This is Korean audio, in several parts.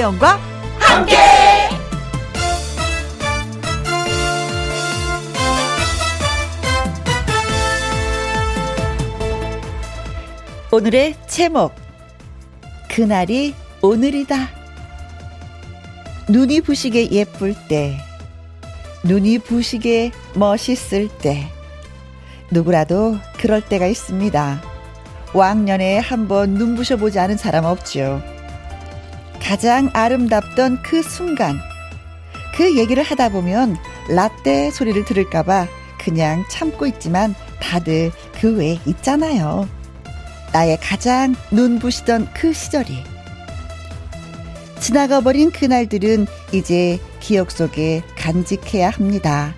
김혜영과 함께. 오늘의 제목 그날이 오늘이다. 눈이 부시게 예쁠 때, 눈이 부시게 멋있을 때, 누구라도 그럴 때가 있습니다. 왕년에 한번 눈부셔 보지 않은 사람 없죠. 가장 아름답던 그 순간, 그 얘기를 하다 보면 라떼 소리를 들을까봐 그냥 참고 있지만 다들 그 외에 있잖아요. 나의 가장 눈부시던 그 시절이. 지나가 버린 그날들은 이제 기억 속에 간직해야 합니다.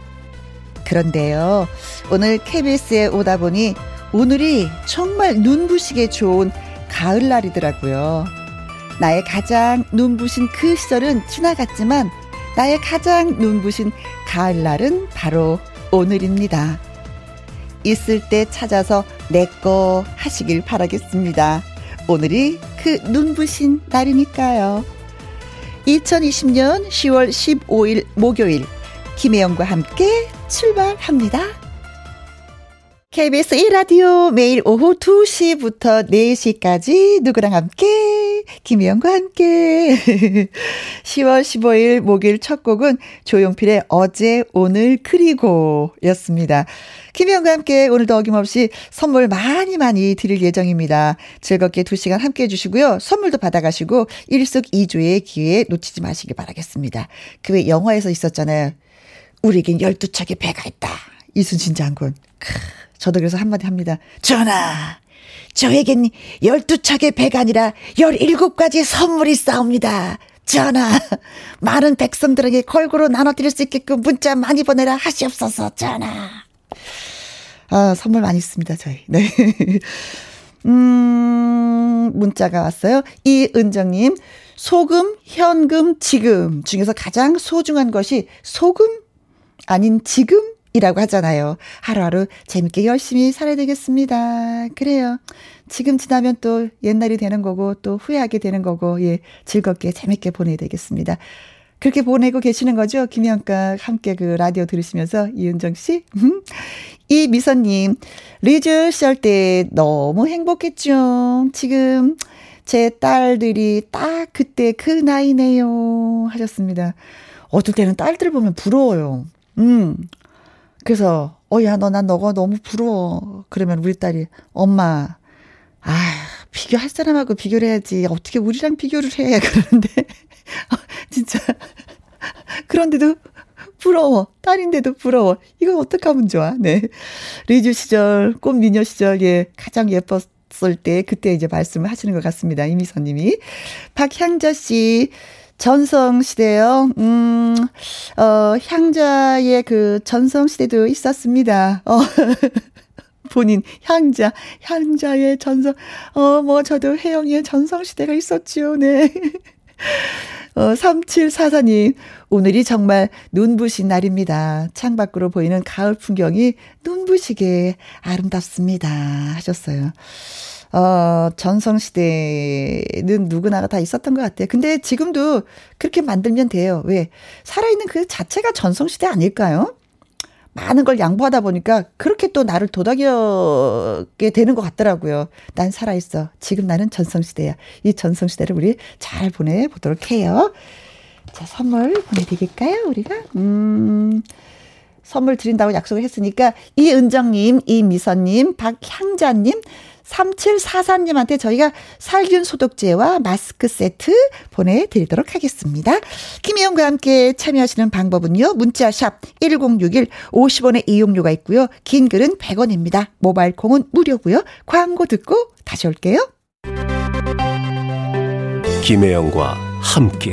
그런데요, 오늘 KBS에 오다 보니 오늘이 정말 눈부시게 좋은 가을날이더라고요. 나의 가장 눈부신 그 시절은 지나갔지만 나의 가장 눈부신 가을날은 바로 오늘입니다. 있을 때 찾아서 내 거 하시길 바라겠습니다. 오늘이 그 눈부신 날이니까요. 2020년 10월 15일 목요일 김혜영과 함께 출발합니다. KBS 1라디오 매일 오후 2시부터 4시까지 누구랑 함께 김혜영과 함께 10월 15일 목요일 첫 곡은 조용필의 어제 오늘 그리고 였습니다. 김혜영과 함께 오늘도 어김없이 선물 많이 많이 드릴 예정입니다. 즐겁게 2시간 함께 해주시고요. 선물도 받아가시고 일석이조의 기회 놓치지 마시기 바라겠습니다. 그 외 영화에서 있었잖아요. 우리에겐 12척의 배가 있다. 이순신 장군. 크. 저도 그래서 한마디 합니다. 전하, 저에겐 12척의 배가 아니라 17가지 선물이 싸웁니다. 전하, 많은 백성들에게 골고루 나눠드릴 수 있게끔 문자 많이 보내라 하시옵소서, 전하. 아, 선물 많이 있습니다, 저희. 네. 음, 문자가 왔어요. 이은정님, 소금, 현금, 지금 중에서 가장 소중한 것이 소금 아닌 지금 이라고 하잖아요. 하루하루 재밌게 열심히 살아야 되겠습니다. 그래요. 지금 지나면 또 옛날이 되는 거고 또 후회하게 되는 거고 예 즐겁게 재밌게 보내야 되겠습니다. 그렇게 보내고 계시는 거죠? 김영과 함께 그 라디오 들으시면서 이은정 씨, 음? 이미선님 리즈 시절 때 너무 행복했죠. 지금 제 딸들이 딱 그때 그 나이네요 하셨습니다. 어떨 때는 딸들 보면 부러워요. 음, 그래서 어야 너 난 너가 너무 부러워. 그러면 우리 딸이 엄마 아 비교할 사람하고 비교를 해야지. 어떻게 우리랑 비교를 해? 그러는데 어, 진짜. 그런데도 부러워. 딸인데도 부러워. 이거 어떻게 하면 좋아? 네. 리즈 시절 꽃 미녀 시절 예 가장 예뻤 을 때 그때 이제 말씀을 하시는 것 같습니다 이미선님이. 박향자 씨 전성 시대요. 음, 어, 향자의 그 전성 시대도 있었습니다. 어. 본인 향자, 향자의 전성, 어, 뭐, 저도 혜영이의 전성 시대가 있었지요, 네. 어, 3744님, 오늘이 정말 눈부신 날입니다. 창밖으로 보이는 가을 풍경이 눈부시게 아름답습니다. 하셨어요. 어, 전성시대는 누구나가 다 있었던 것 같아요. 근데 지금도 그렇게 만들면 돼요. 왜? 살아있는 그 자체가 전성시대 아닐까요? 많은 걸 양보하다 보니까 그렇게 또 나를 도닥이게 되는 것 같더라고요. 난 살아있어. 지금 나는 전성시대야. 이 전성시대를 우리 잘 보내보도록 해요. 자, 선물 보내드릴까요, 우리가? 음, 선물 드린다고 약속을 했으니까, 이은정님, 이미선님, 박향자님, 3744님한테 저희가 살균 소독제와 마스크 세트 보내드리도록 하겠습니다. 김희영과 함께 참여하시는 방법은요. 문자샵 1061 50원의 이용료가 있고요. 긴 글은 100원입니다. 모바일 콩은 무료고요. 광고 듣고 다시 올게요. 김혜영과 함께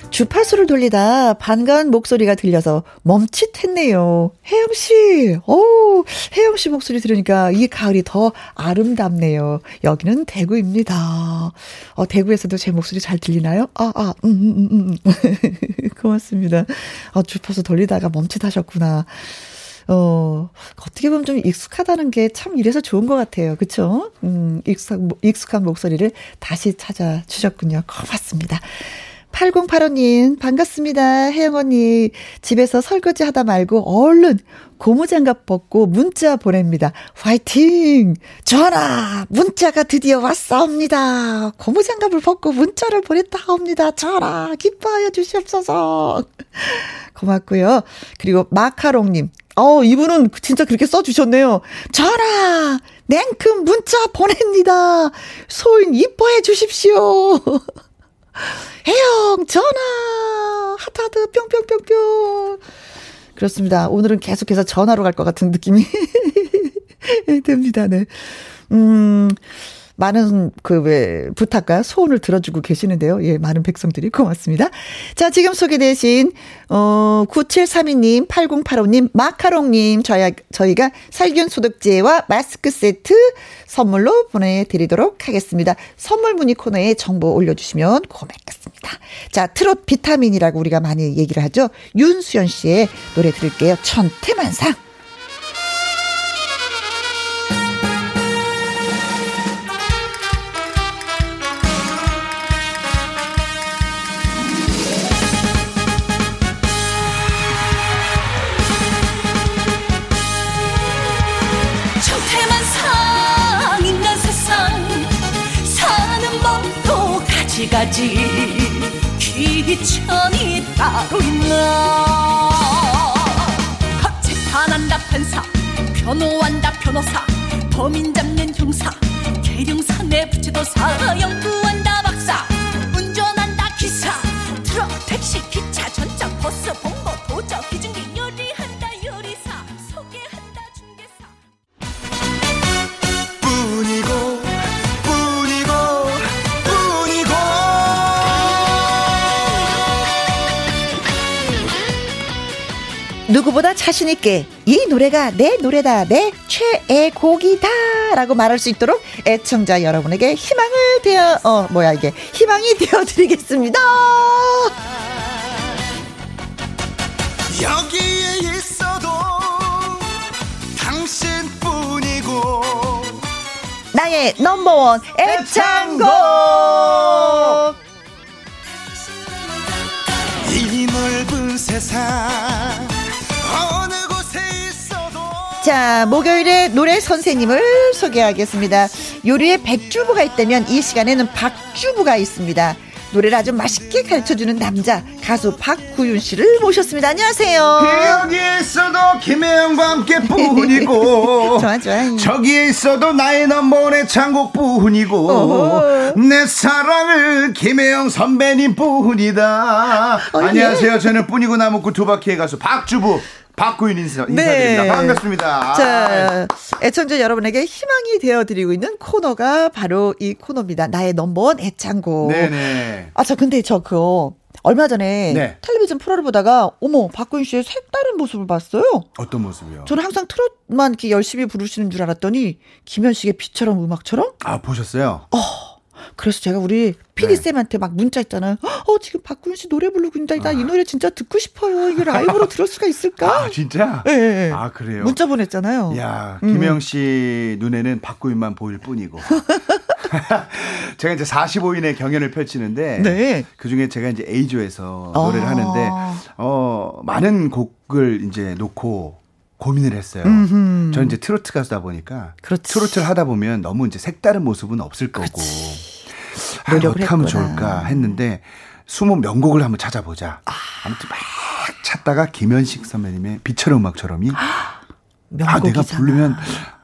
주파수를 돌리다 반가운 목소리가 들려서 멈칫했네요. 혜영 씨, 오, 혜영 씨 목소리 들으니까 이 가을이 더 아름답네요. 여기는 대구입니다. 어, 대구에서도 제 목소리 잘 들리나요? 아, 아, 음, 음, 음, 음. 고맙습니다. 어, 주파수 돌리다가 멈칫하셨구나. 어, 어떻게 보면 좀 익숙하다는 게 참 이래서 좋은 것 같아요. 그쵸? 음, 익숙한, 익숙한 목소리를 다시 찾아주셨군요. 고맙습니다. 8085님, 반갑습니다. 혜영 언니. 집에서 설거지 하다 말고 얼른 고무장갑 벗고 문자 보냅니다. 화이팅! 전화! 문자가 드디어 왔사옵니다. 고무장갑을 벗고 문자를 보냈다옵니다. 전화! 기뻐하여 주시옵소서. 고맙고요. 그리고 마카롱님. 어, 이분은 진짜 그렇게 써주셨네요. 전화! 냉큼 문자 보냅니다. 소인 이뻐해 주십시오. 혜영, 전화! 하타드, 뿅뿅뿅뿅. 그렇습니다. 오늘은 계속해서 전화로 갈 것 같은 느낌이 듭니다. 네. 음, 많은 그 왜 부탁과 소원을 들어주고 계시는데요. 예, 많은 백성들이 고맙습니다. 자, 지금 소개되신 어 9732님, 8085님, 마카롱님 저희 저희가 살균 소독제와 마스크 세트 선물로 보내 드리도록 하겠습니다. 선물 문의 코너에 정보 올려 주시면 고맙겠습니다. 자, 트롯 비타민이라고 우리가 많이 얘기를 하죠. 윤수연 씨의 노래 들을게요. 천태만상. 가지 귀천이 따로 있나? 거짓판한다 판사. 변호한다 변호사. 범인 잡는 형사. 계룡사 내 부채도사 연구한 누구보다 자신있게 이 노래가 내 노래다, 내 최애곡이다 라고 말할 수 있도록 애청자 여러분에게 희망을 되어, 어, 뭐야 이게, 희망이 되어드리겠습니다. 여기에 있어도 당신뿐이고 나의 넘버원 애창곡! 이 넓은 세상 자, 목요일에 노래 선생님을 소개하겠습니다. 요리에 백주부가 있다면 이 시간에는 박주부가 있습니다. 노래를 아주 맛있게 가르쳐주는 남자 가수 박구윤 씨를 모셨습니다. 안녕하세요. 여기에 있어도 김혜영과 함께 뿐이고 좋아 좋아. 저기에 있어도 나의 넘버원의 창곡 뿐이고 어허. 내 사랑을 김혜영 선배님 뿐이다. 어, 안녕하세요. 예. 저는 뿐이고 나무꾼 두바퀴의 가수 박주부 박구윤 인사, 인사드립니다. 네. 반갑습니다. 자, 애청자 여러분에게 희망이 되어드리고 있는 코너가 바로 이 코너입니다. 나의 넘버원 애창곡. 네네. 아, 저 근데 저 그거 얼마 전에 네. 텔레비전 프로를 보다가 어머 박구윤 씨의 색다른 모습을 봤어요. 어떤 모습이요? 저는 항상 트롯만 이렇게 열심히 부르시는 줄 알았더니 김현식의 비처럼 음악처럼 아 보셨어요? 그래서 제가 우리 PD 네. 쌤한테 막 문자 있잖아요. 어 지금 박구윤 씨 노래 부르고 있는데 나이 노래 진짜 듣고 싶어요. 이거 라이브로 들을 수가 있을까? 아 진짜? 예, 예, 예. 아 그래요? 문자 보냈잖아요. 야, 음. 김혜영 씨 눈에는 박구윤만 보일 뿐이고. 제가 이제 45인의 경연을 펼치는데 네. 그 중에 제가 이제 A조에서 아. 노래를 하는데 어, 많은 곡을 이제 놓고 고민을 했어요. 음흠. 저는 이제 트로트 가수다 보니까 그렇지. 트로트를 하다 보면 너무 이제 색다른 모습은 없을 거고. 아, 어떻게 하면. 좋을까 했는데 숨은 명곡을 한번 찾아보자. 아. 아무튼 막 찾다가 김현식 선배님의 비처럼 음악처럼이 아, 내가 명곡이잖아. 부르면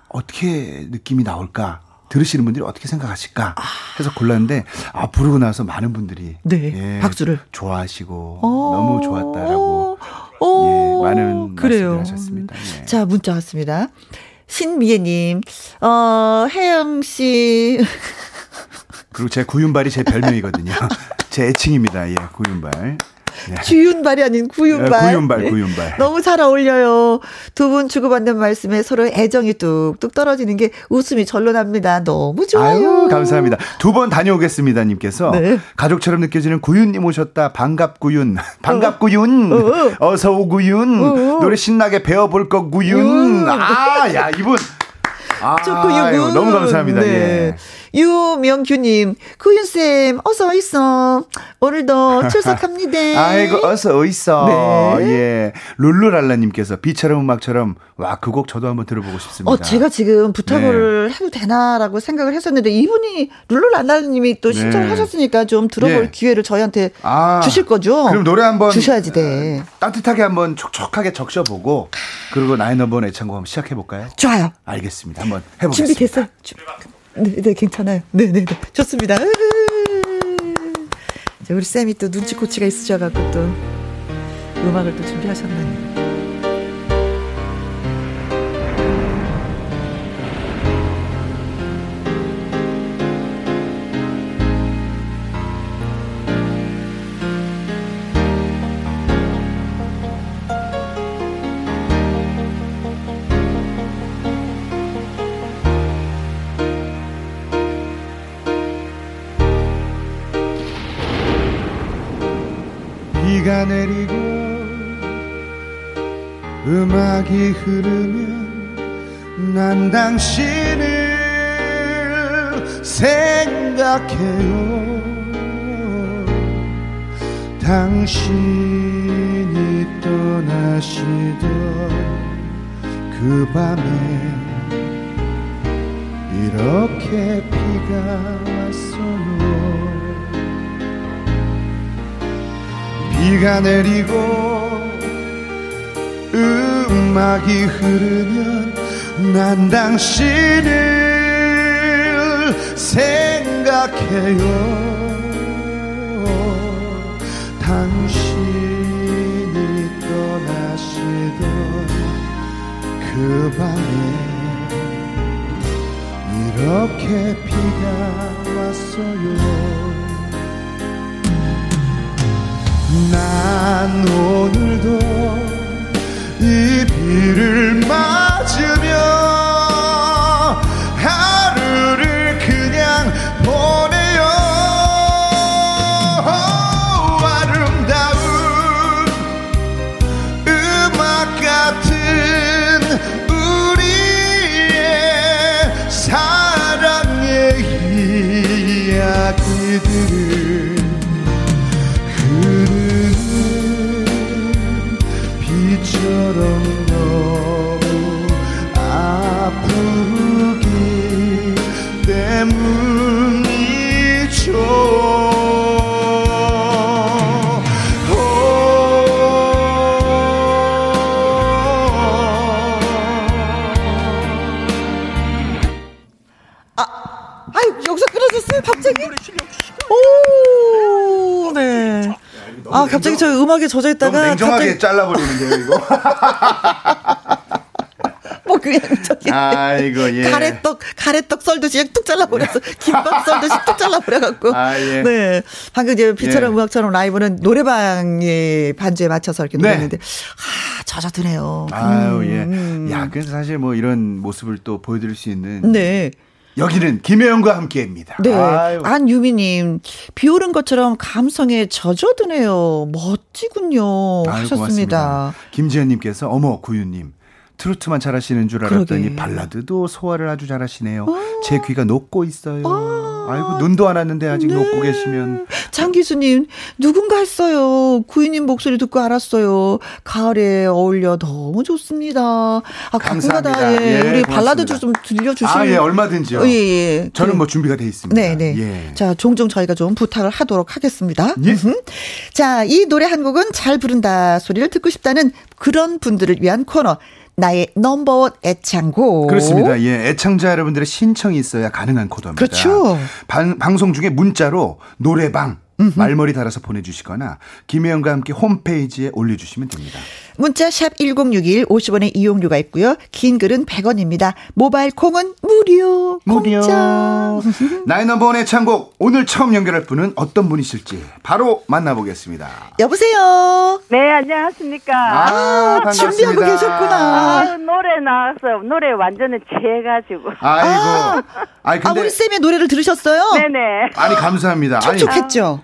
어떻게 느낌이 나올까? 들으시는 분들이 어떻게 생각하실까? 해서 골랐는데, 아, 부르고 나서 많은 분들이. 네, 박수를. 좋아하시고, 어. 너무 좋았다라고. 어, 예, 많은 그래요. 하셨습니다. 예. 자, 문자 왔습니다. 신미애님, 어, 혜영 씨, 그리고 제 구윤발이 제 별명이거든요. 제 애칭입니다. 예, 구윤발. 네. 주윤발이 아닌 구윤발. 예, 구윤발, 네. 구윤발. 너무 잘 어울려요. 두 분 주고받는 말씀에 서로 애정이 뚝뚝 떨어지는 게 웃음이 절로 납니다. 너무 좋아요. 아유, 감사합니다. 두 번 다녀오겠습니다, 님께서. 네. 가족처럼 느껴지는 구윤님 오셨다. 반갑구윤. 반갑구윤. 어. 어. 서 오구윤. 어. 노래 신나게 배워볼 거 구윤. 음. 아, 야, 이분. 아, 유군. 너무 감사합니다. 예. 유명규님, 구윤쌤, 어서 있어. 오늘도 출석합니다. 아이고, 어서 어있어. 네. 예. 룰루랄라님께서 비처럼 음악처럼, 와, 그 곡 저도 한번 들어보고 싶습니다. 어, 제가 지금 부탁을 네. 해도 되나라고 생각을 했었는데, 이분이, 룰루랄라님이 또 신청을 네. 하셨으니까 좀 들어볼 예. 기회를 저희한테 아, 주실 거죠? 그럼 노래 한번 주셔야지 돼. 따뜻하게 한번 촉촉하게 적셔보고 그리고 나인 넘버 애창곡 한번 시작해 볼까요? 좋아요. 알겠습니다. 한번 해보겠습니다. 준비됐어요? 주- 네, 네, 괜찮아요. 네, 네, 네. 좋습니다. 우리 쌤이 또 눈치 코치가 있으셔갖고 또 음악을 또 준비하셨나요? 비가 내리고 음악이 흐르면 난 당신을 생각해요. 당신이 떠나시던 그 밤에 이렇게 비가 비가 내리고 음악이 흐르면 난 당신을 생각해요. 당신이 떠나시던 그 밤에 이렇게 비가 왔어요 난 오늘도 이 비를 맞으며 갑자기 저 음악에 젖어 있다가 냉정하게 갑자기 잘라버리는 데요, 이거. 그냥 저기. 아이고, 예. 가래떡, 가래떡 썰듯이 그냥 뚝 잘라버려서, 김밥 썰듯이 뚝 잘라버려갖고. 아, 예. 네. 방금 이제 비처럼 예. 음악처럼 라이브는 노래방의 반주에 맞춰서 이렇게 네. 노래했는데, 아, 젖어드네요. 아유, 음. 예. 야, 그래서 사실 뭐 이런 모습을 또 보여드릴 수 있는. 네. 여기는 김혜영과 함께입니다. 네. 아유. 안유미님, 비 오는 것처럼 감성에 젖어드네요. 멋지군요. 아유, 하셨습니다. 김지현님께서 어머 구윤님 트로트만 잘하시는 줄 알았더니 그러게. 발라드도 소화를 아주 잘하시네요. 제 귀가 녹고 있어요. 아이고 눈도 안 왔는데 아직 녹고 계시면 장 기수님, 누군가 했어요. 구이님 목소리 듣고 알았어요. 가을에 어울려 너무 좋습니다. 아, 감사합니다. 가끔가다, 예, 예, 우리 고맙습니다. 발라드 좀 들려주시면. 아예 얼마든지요. 예, 예. 저는 그- 뭐 준비가 돼 있습니다. 네, 네. 예. 자, 종종 저희가 좀 부탁을 하도록 하겠습니다. 예. 음흠. 자, 이 노래 한 곡은 잘 부른다 소리를 듣고 싶다는 그런 분들을 위한 코너. 나의 넘버원 애창곡. 그렇습니다. 예, 애청자 여러분들의 신청이 있어야 가능한 코드입니다. 그렇죠. 방, 방송 중에 문자로 노래방 말머리 달아서 보내주시거나 김혜영과 함께 홈페이지에 올려주시면 됩니다. 문자 샵 1061, 50원의 이용료가 있고요. 긴 글은 100원입니다. 모바일 콩은 무료. 나의 넘버원의 창곡 오늘 처음 연결할 분은 어떤 분이실지 바로 만나보겠습니다. 여보세요. 네, 안녕하십니까. 아, 반갑습니다. 준비하고 계셨구나. 아, 노래 나와서 노래 완전히 취해가지고. 아이고. 아니 아, 근데 우리 쌤의 노래를 들으셨어요? 네네. 아니 감사합니다. 아니 촉촉했죠?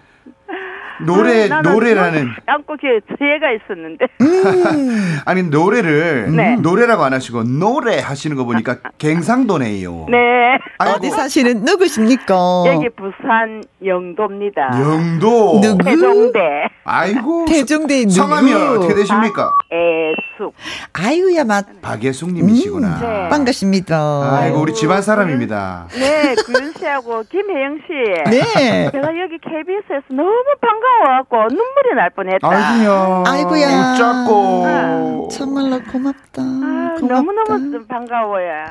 노래 아, 나는 노래라는 안고 그 취해가 있었는데. 아니 노래를 네. 노래라고 안 하시고 노래 하시는 거 보니까 갱상도네요. 네. 아이고, 어디 사시는 누구십니까? 여기 부산 영도입니다. 영도. 누구? 세종대 아이고. 대종대에 누구? 성함이 어떻게 되십니까? 애숙. 아유야, 맛. 박예숙님이시구나. 네. 반갑습니다. 아이고 우리 집안 사람입니다. 네, 구윤 씨하고 김혜영 씨. 네. 제가 여기 KBS에서 너무 반가 워갖고 눈물이 날 뻔했다. 아이고야. 아이고야. 웃자고. 정말로 고맙다. 아, 고맙다. 너무너무 반가워요.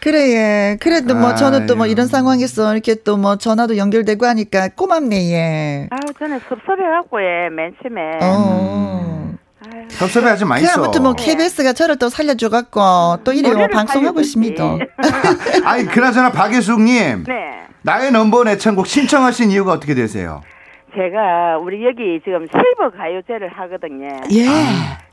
그래, 예. 그래도 뭐 저는 또뭐 아유. 이런 상황에서 이렇게 또 뭐 전화도 연결되고 하니까 고맙네, 예. 아유, 저는 섭섭해갖고, 예, 맨 처음에. 어. 아유, 섭섭해하지 그 마이소. 아무튼 뭐 KBS가 저를 또 살려줘갖고 또 이래 뭐 방송하고. 있습니다. 아니 그나저나 박예숙님. 네. 나의 넘버원 애창곡 신청하신 이유가 어떻게 되세요? 제가 우리 여기 지금 실버 가요제를 하거든요. 예.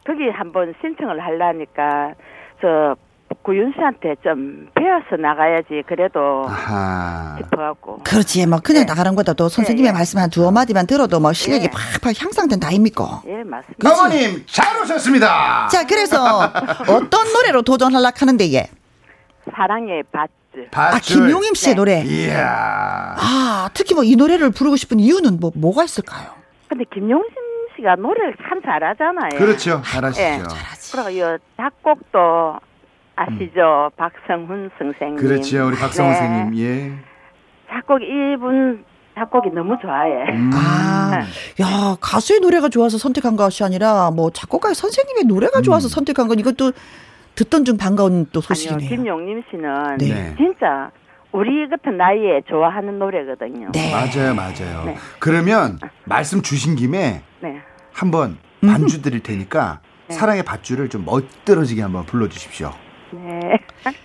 거기 한번 신청을 하려니까 저 구윤 씨한테 좀 배워서 나가야지 그래도 아하. 싶어갖고. 그렇지. 뭐 그냥 네. 나가는 것도 선생님의 예, 예. 말씀 한 두어 마디만 들어도 뭐 실력이 예. 팍팍 향상된다 아닙니까? 예, 맞습니다. 어머님 잘 오셨습니다. 자, 그래서 어떤 노래로 도전하려고 하는데, 예. 사랑의 밧줄. 아, 밧줄. 김용임 씨의 네. 노래. 이야. 아, 특히 뭐 이 노래를 부르고 싶은 이유는 뭐, 뭐가 있을까요? 근데 김용신 씨가 노래를 참 잘하잖아요. 그렇죠. 잘하시죠. 예. 그리고 이 작곡도 아시죠? 박성훈 선생님. 그렇죠. 우리 박성호 네. 선생님. 예. 작곡 이분 작곡이 너무 좋아해. 음. 아, 야, 가수의 노래가 좋아서 선택한 것이 아니라 뭐 작곡가의 선생님의 노래가 좋아서 음. 선택한 건 이것도 듣던 중 반가운 또 아니요, 소식이네요. 김용림 씨는 네. 진짜 우리 같은 나이에 좋아하는 노래거든요. 네. 맞아요, 맞아요. 네. 그러면 말씀 주신 김에 네. 한번 반주 드릴 테니까 사랑의 밧줄을 좀 멋들어지게 한번 불러주십시오. 네.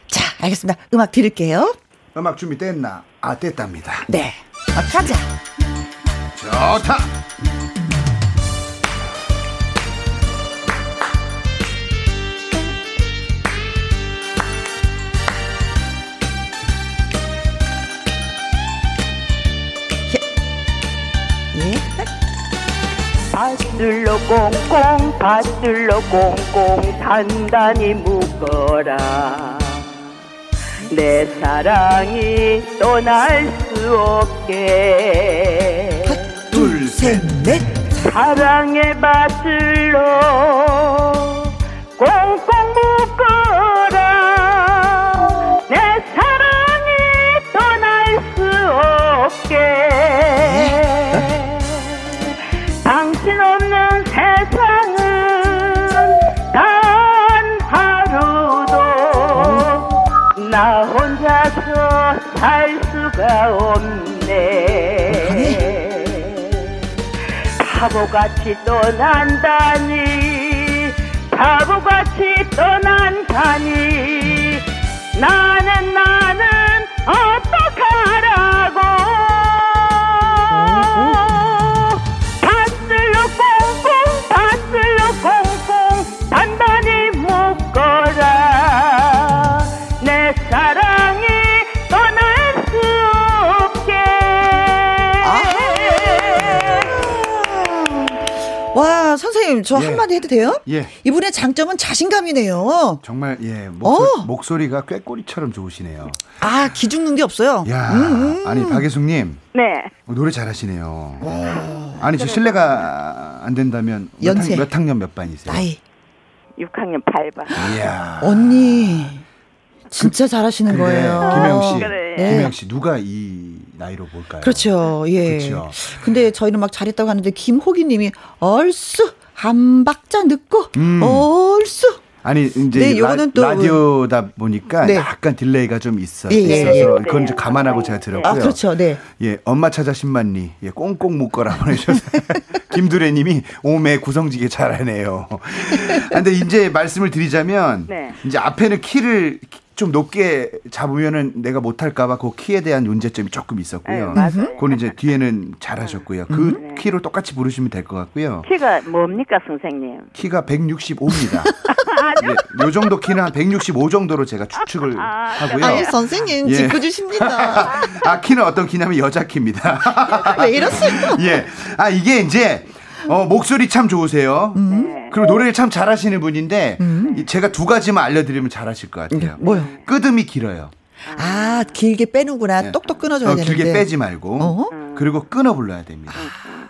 자, 알겠습니다. 음악 드릴게요. 음악 준비 됐나? 아, 됐답니다. 네. 아, 가자. 좋다. 밧줄로 꽁꽁 밧줄로 꽁꽁 단단히 묶어라 내 사랑이 떠날 수 없게 둘, 셋, 넷. 사랑의 밧줄로 꽁꽁 할 수가 없네. 바보같이 떠난다니 바보같이 떠난다니 나는 나는 어떡하라고. 어? 선생님, 저 예. 한마디 해도 돼요? 예. 이분의 장점은 자신감이네요. 정말 예 목소리, 어. 목소리가 꾀꼬리처럼 좋으시네요. 아, 기죽는 게 없어요. 야 음, 아니 박예숙님 네. 노래 잘하시네요. 아니 저 실례가 안 된다면 몇, 연세. 학, 몇 학년 몇 반이세요? 나이. 6학년 8반. 이야. 언니, 진짜 잘하시는 거예요. 김혜영 씨, 그래. 네. 김혜영 씨 누가 이 나이로 볼까요? 그렇죠. 예. 그렇죠. 근데 저희는 막 잘했다고 하는데 김호기 님이 얼쑤 한 박자 늦고 음. 얼쑤 아니 이제 네, 라, 요거는 또- 라디오다 보니까 네. 약간 delay가 좀 있어 예, 예, 있어서 예. 그건 좀 감안하고 제가 들었고요. 아, 그렇죠. 네. 예, 엄마 찾아 10만리. 예, 꽁꽁 묶어라 보내주셨어요. 김두래 님이 오메 구성지게 잘하네요. 아, 근데 이제 말씀을 드리자면, 네. 이제 앞에는 키를 좀 높게 잡으면은 내가 못할까봐 그 키에 대한 문제점이 조금 있었고요. 네, 맞아요. 그건 이제 뒤에는 잘하셨고요. 그 키로 똑같이 부르시면 될 것 같고요. 키가 뭡니까, 선생님? 키가 165입니다. 예, 요 정도 키는 한 165 정도로 제가 추측을 하고요. 아니, 선생님, 예. 짓궂으십니다. 아, 키는 어떤 키냐면 여자 키입니다. 왜 이러세요? 예. 아, 이게 이제, 어, 목소리 참 좋으세요. 네. 그리고 노래를 참 잘하시는 분인데, 이 제가 두 가지만 알려드리면 잘하실 것 같아요. 뭐요? 끄듬이 길어요. 아, 길게 빼는구나. 예. 똑똑 끊어줘야 어, 되는데. 길게 빼지 말고, 어? 그리고 끊어 불러야 됩니다.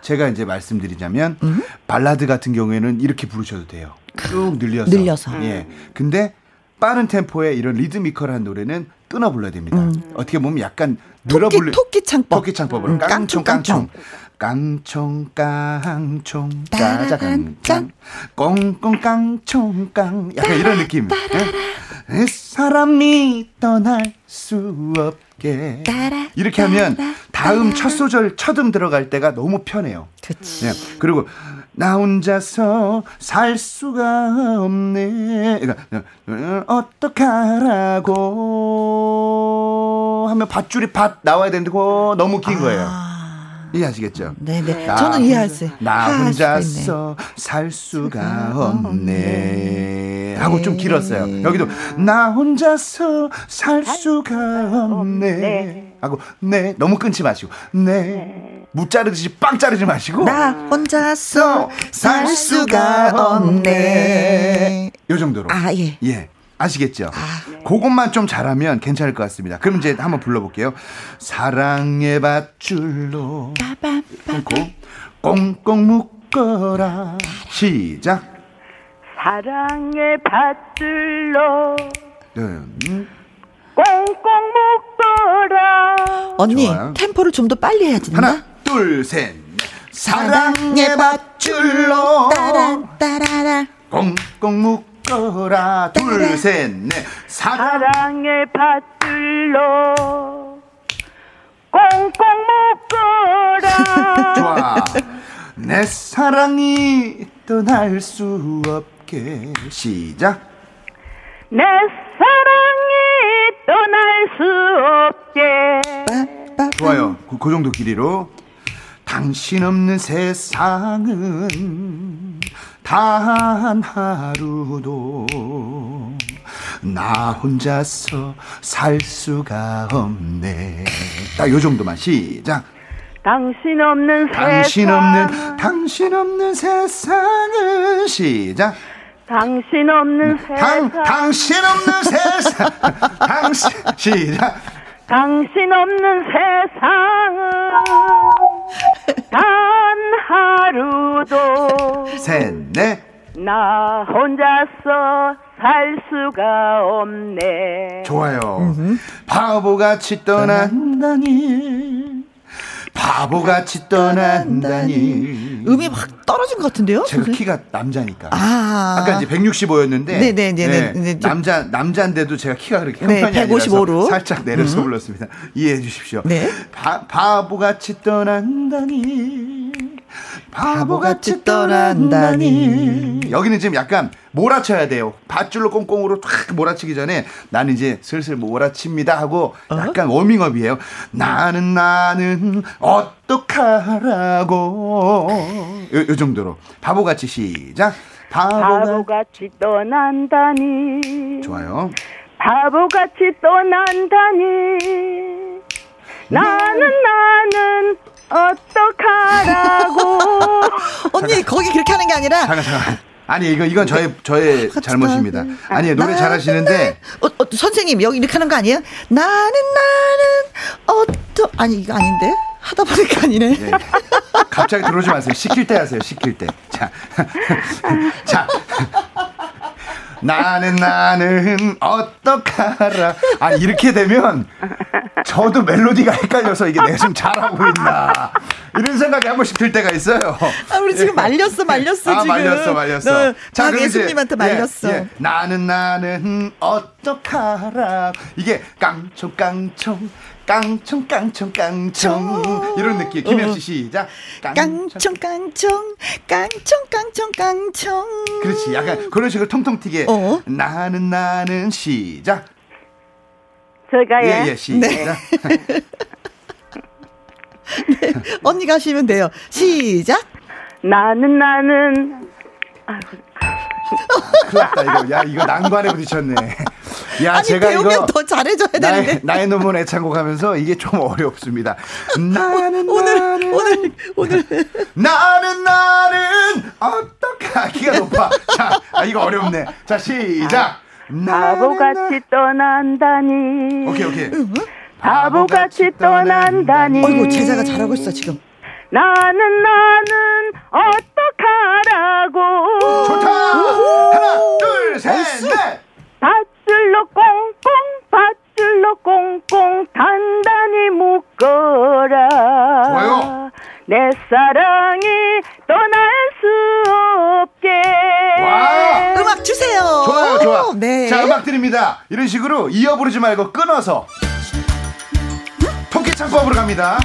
제가 이제 말씀드리자면, 발라드 같은 경우에는 이렇게 부르셔도 돼요. 쭉 늘려서. 늘려서. 예. 근데, 빠른 tempo의 이런 리드미컬한 노래는 끊어 불러야 됩니다. 어떻게 보면 약간 늘어 음. 토끼, 토끼 창법. 토끼 창법으로 음, 깡총 깡총, 깡총 깡총 깡총 짜자깡 짠. 꽁꽁 깡총 깡 약간 이런 느낌 예? 이 사람이 떠날 수 없게 이렇게 하면 다음. 첫 소절 첫음 들어갈 때가 너무 편해요 그치. 예. 그리고 나 혼자서 살 수가 없네. 그러니까 어떡하라고 하면 밧줄이 밭 나와야 되는데 너무 긴 거예요. 이해하시겠죠? 네네. 나- 저는 수, 나. 혼자서 살 수가 없네. 하고 좀 길었어요. 여기도 나 혼자서 살 수가 없네. 하고 네 너무 끊지 마시고 네. 무 자르듯이 빵 자르지 마시고 나 혼자서 살 수가 없네. 요 정도로. 아, 예. 예. 아시겠죠? 그것만 좀 잘하면 괜찮을 것 같습니다. 그럼 이제 한번 불러볼게요. 사랑의 밧줄로 꽁꽁 꽁꽁 묶어라. 시작. 사랑의 밧줄로 음, 꽁꽁 묶어라. 언니, 좋아요. 템포를 좀 더 빨리 해야 된다. 하나, 둘, 셋. 넷. 사랑의 밧줄로 따란, 따라라. 꽁꽁 묶 어라. 둘, 셋, 넷. 사랑. 사랑의 밧줄로 꽁꽁 묶어라. 좋아. 내 사랑이 떠날 수 없게 시작. 내 사랑이 떠날 수 없게 좋아요. 그, 그 정도 길이로. 당신 없는 세상은 단 하루도 나 혼자서 살 수가 없네. 딱 요 정도만 시작. 당신 없는 당신 세상 없는 당신 없는 세상은 시작. 당신 없는 당 세상 당신 없는 세상 당신 시작. 당신 없는 세상은 단 하루도 셋넷 나 혼자서 살 수가 없네. 좋아요. 바보같이 떠난다니. 바보같이 떠난다니. 음이 막 떨어진 것 같은데요? 제가 선생님? 키가 남자니까. 아. 아까 이제 165였는데 네네네 네. 네, 좀- 남자 남자인데도 제가 키가 그렇게 네, 형편이 155 로. 아니라서 살짝 내려서 불렀습니다. 이해해 주십시오. 네. 바, 바보같이 떠난다니. 바보같이 떠난다니. 여기는 지금 약간 몰아쳐야 돼요. 밧줄로 꽁꽁으로 탁 몰아치기 전에 나는 이제 슬슬 몰아칩니다 하고 어? 약간 워밍업이에요. 나는 나는 어떡하라고. 요, 요 정도로. 바보같이 시작. 바보같이 떠난다니. 좋아요. 바보같이 떠난다니. 나는 나는 어떡하라고. 언니 거기 그렇게 하는 게 아니라 잠깐 잠깐. 아니 이거 이건 저의 저의 잘못입니다. 아니 노래 잘하시는데 어, 어, 선생님 여기 이렇게 하는 거 아니에요? 나는 나는 어떠 아니 이거 아닌데 하다 보니까 아니네. 예, 예. 갑자기 들어오지 마세요. 시킬 때 하세요. 시킬 때. 자, 자. 나는 나는 어떡하라. 아 이렇게 되면 저도 멜로디가 헷갈려서 이게 내가 좀 잘하고 있나 이런 생각이 한 번씩 들 때가 있어요. 아, 우리 지금 말렸어, 말렸어, 아, 지금. 말렸어, 말렸어. 네, 자, 그럼 이제, 박예수님한테 말렸어. 예, 예. 나는 나는 어떡하라. 이게 깡총 깡총 깡총 깡총 깡총 이런 느낌. 김현 씨 시작. 깡총, 깡총, 깡총, 깡총, 깡총. 그렇지. 약간 그런 식으로 통통 튀게. 어? 나는 나는 시작. 제가 예, 예. 예, 시작. 언니가 하시면 돼요. 시작. 나는 나는 큰일 났다, 이거. 야, 이거 난관에 부딪혔네. 야, 아니, 제가 배우면 이거. 더 잘해줘야 나의, 되는데. 나의 눈물 애창곡 하면서 이게 좀 어렵습니다. 나는, 오늘, 나는, 오늘, 오늘. 나는, 나는, 어떡하, 키가 높아. 자, 아, 이거 어렵네. 자, 시작. 바보같이 떠난다니. 오케이, 오케이. 바보같이 떠난다니. 어이구, 제자가 잘하고 있어, 지금. 나는 나는 어떡하라고. 좋다. 하나, 둘, 셋, 넷. 밧줄로 꽁꽁 밧줄로 꽁꽁 단단히 묶어라. 좋아요. 내 사랑이 떠날 수 없게. 와. 음악 주세요. 좋아요, 좋아. 네. 자, 음악 드립니다. 이런 식으로 이어 부르지 말고 끊어서. 토끼 창법으로 갑니다.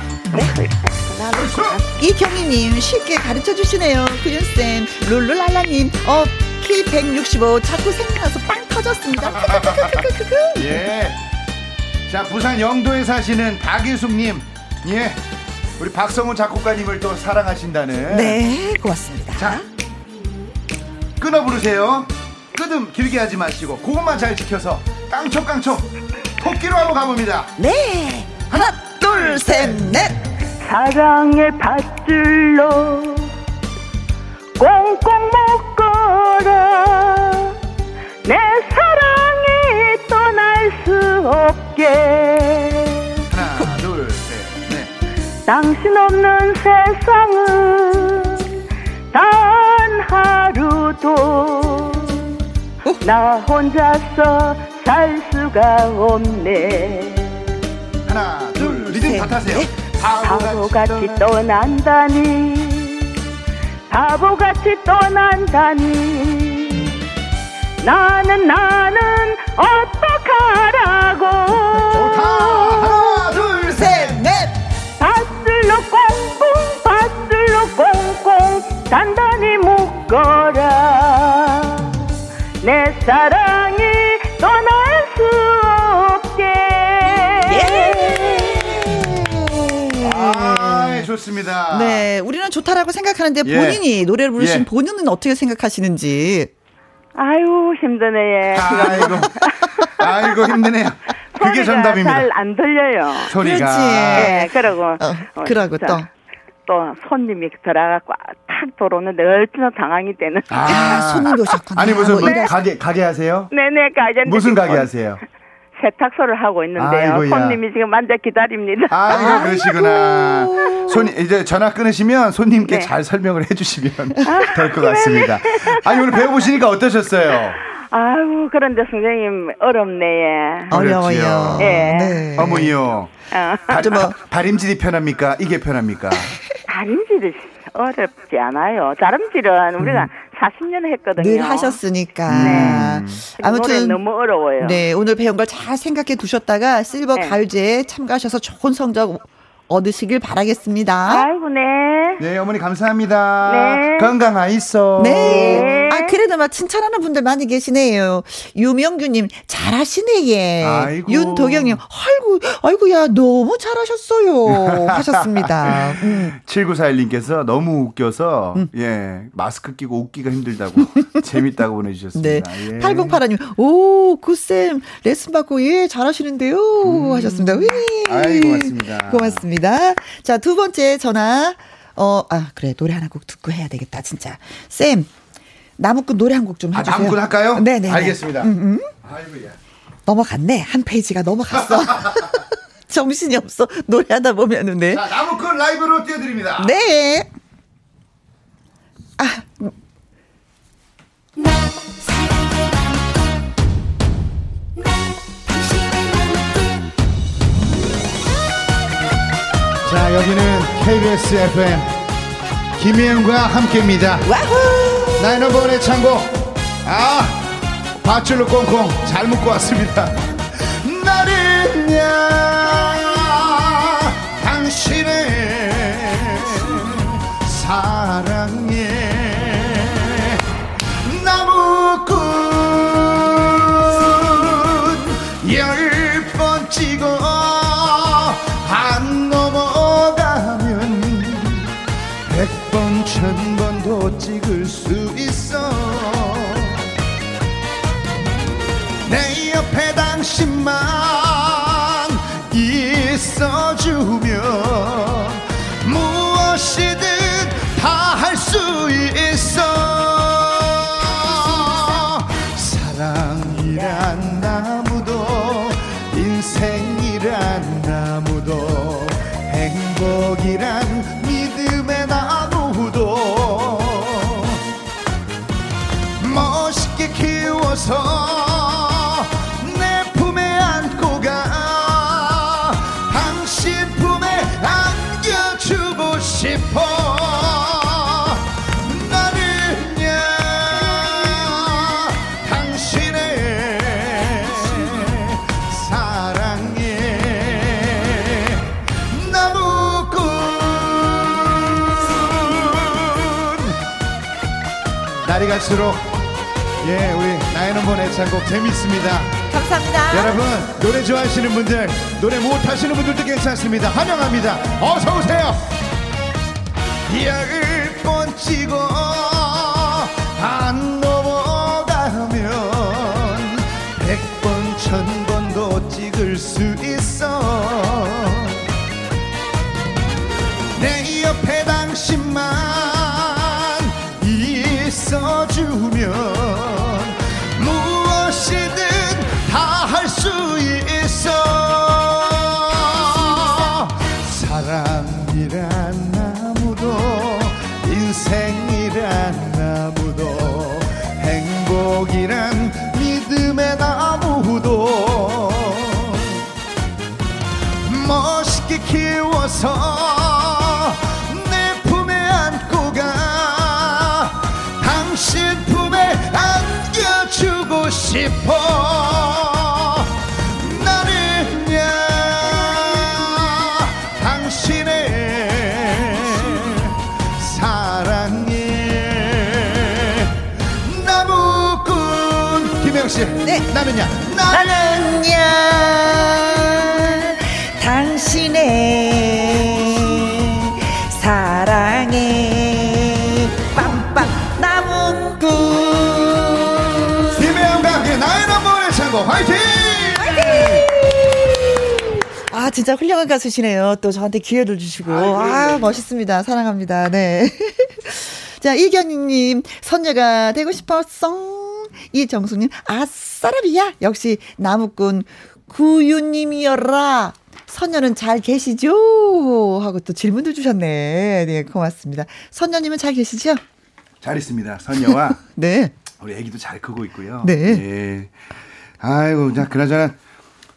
이경희님 쉽게 가르쳐 주시네요. 구윤쌤, 룰루랄라님, 어, 키 165, 자꾸 생각나서 빵 터졌습니다. 예. 자, 부산 영도에 사시는 박유숙님. 예. 우리 박성훈 작곡가님을 또 사랑하신다는. 네, 고맙습니다. 자, 끊어 부르세요. 끄듬 길게 하지 마시고, 그것만 잘 지켜서 깡총깡총 토끼로 한번 가봅니다. 네. 하나, 둘, 셋, 넷. 사랑의 밧줄로 꽁꽁 묶어라 내 사랑이 떠날 수 없게 하나, 둘, 셋, 넷. 당신 없는 세상은 단 하루도 나 혼자서 살 수가 없네 하나, 둘, 리듬 다 타세요. 넷. 바보같이 떠난다니 바보같이 떠난다니 나는 나는 어떡하라고 좋다. 하나, 둘, 셋. 넷. 밧줄로 꽁꽁 밧줄로 꽁꽁 단단히 묶어라 내 사랑이 떠날 수 아, 좋습니다. 네, 우리는 좋다라고 생각하는데 예. 본인이 노래를 부르신 예. 본인은 어떻게 생각하시는지. 아유 힘드네 얘 아이고, 아이고 힘드네요. 그게 정답입니다. 잘 안 들려요. 소리가. 그렇지. 예, 그러고 어, 그러고 자, 또. 또 손님이 들어가고 탁 들어오는데 얼마나 당황이 되는. 아, 손님이 오셨구나. 아니 무슨 뭐 가게 가게 하세요? 네네 가게 무슨 가게 하세요? 세탁소를 하고 있는데요. 아이고야. 손님이 지금 앉아 기다립니다. 아, 그러시구나. 손 이제 전화 끊으시면 손님께 네. 잘 설명을 해주시면 될것 같습니다. 아니 오늘 배워보시니까 어떠셨어요? 아유 그런데 선생님 어렵네. 예. 어려워요. 예. 네. 어머니요. 어, 발, 좀 뭐- 발임질이 편합니까? 이게 편합니까? 다림질이 어렵지 않아요. 다림질은 우리가 40년 했거든요. 늘 하셨으니까. 네. 아무튼 노래 너무 어려워요. 네, 오늘 배운 걸 잘 생각해 두셨다가 실버 네. 가요제에 참가하셔서 좋은 성적 얻으시길 바라겠습니다. 아이고 네. 네, 어머니 감사합니다. 네. 건강하이소. 네. 네. 아, 그래도 막 칭찬하는 분들 많이 계시네요. 유명규님, 잘하시네, 예. 아이고. 윤도경님, 아이고, 아이고, 야, 너무 잘하셨어요. 하셨습니다. 음. 7941님께서 너무 웃겨서, 예, 마스크 끼고 웃기가 힘들다고, 재밌다고 네. 보내주셨습니다. 예. 8085님, 오, 굿쌤, 레슨 받고, 예, 잘하시는데요. 하셨습니다. 위. 음. 아이, 고맙습니다. 고맙습니다. 자, 두 번째 전화. 어, 아, 그래. 노래 하나 곡 듣고 해야 되겠다, 진짜. 쌤, 나무꾼 노래 한 곡좀 아, 해주세요. 다음꾼 할까요? 네네. 알겠습니다. 음, 아이고야. 넘어갔네. 한 페이지가 넘어갔어. 정신이 없어. 노래하다 보면은, 네. 자, 나무꾼 라이브로 띄워드립니다. 네. 아, 자, 여기는 KBS FM 김혜영과 함께입니다. 나의 넘버원의 창고. 아, 밧줄로 꽁꽁 잘 묶고 왔습니다. 나는야, 당신의 사랑 당신만 있어주면 갈수록 예 우리 나이넘버 애창곡 재밌습니다. 감사합니다. 여러분 노래 좋아하시는 분들 노래 못하시는 분들도 괜찮습니다. 환영합니다. 어서 오세요. 열번 찍어 안 넘어가면 백번 천번도 찍을 수 진짜 훌륭한 가수시네요 또 저한테 기회를 주시고 아 멋있습니다 사랑합니다 네 자 이경희님 선녀가 되고 싶었어 이정숙님 아싸라비야 역시 나무꾼 구유님이여라 선녀는 잘 계시죠? 하고 또 질문도 주셨네. 네, 고맙습니다. 선녀님은 잘 계시죠? 잘 있습니다. 선녀와 네. 우리 애기도 잘 크고 있고요. 네. 예. 아이고, 자, 그나저나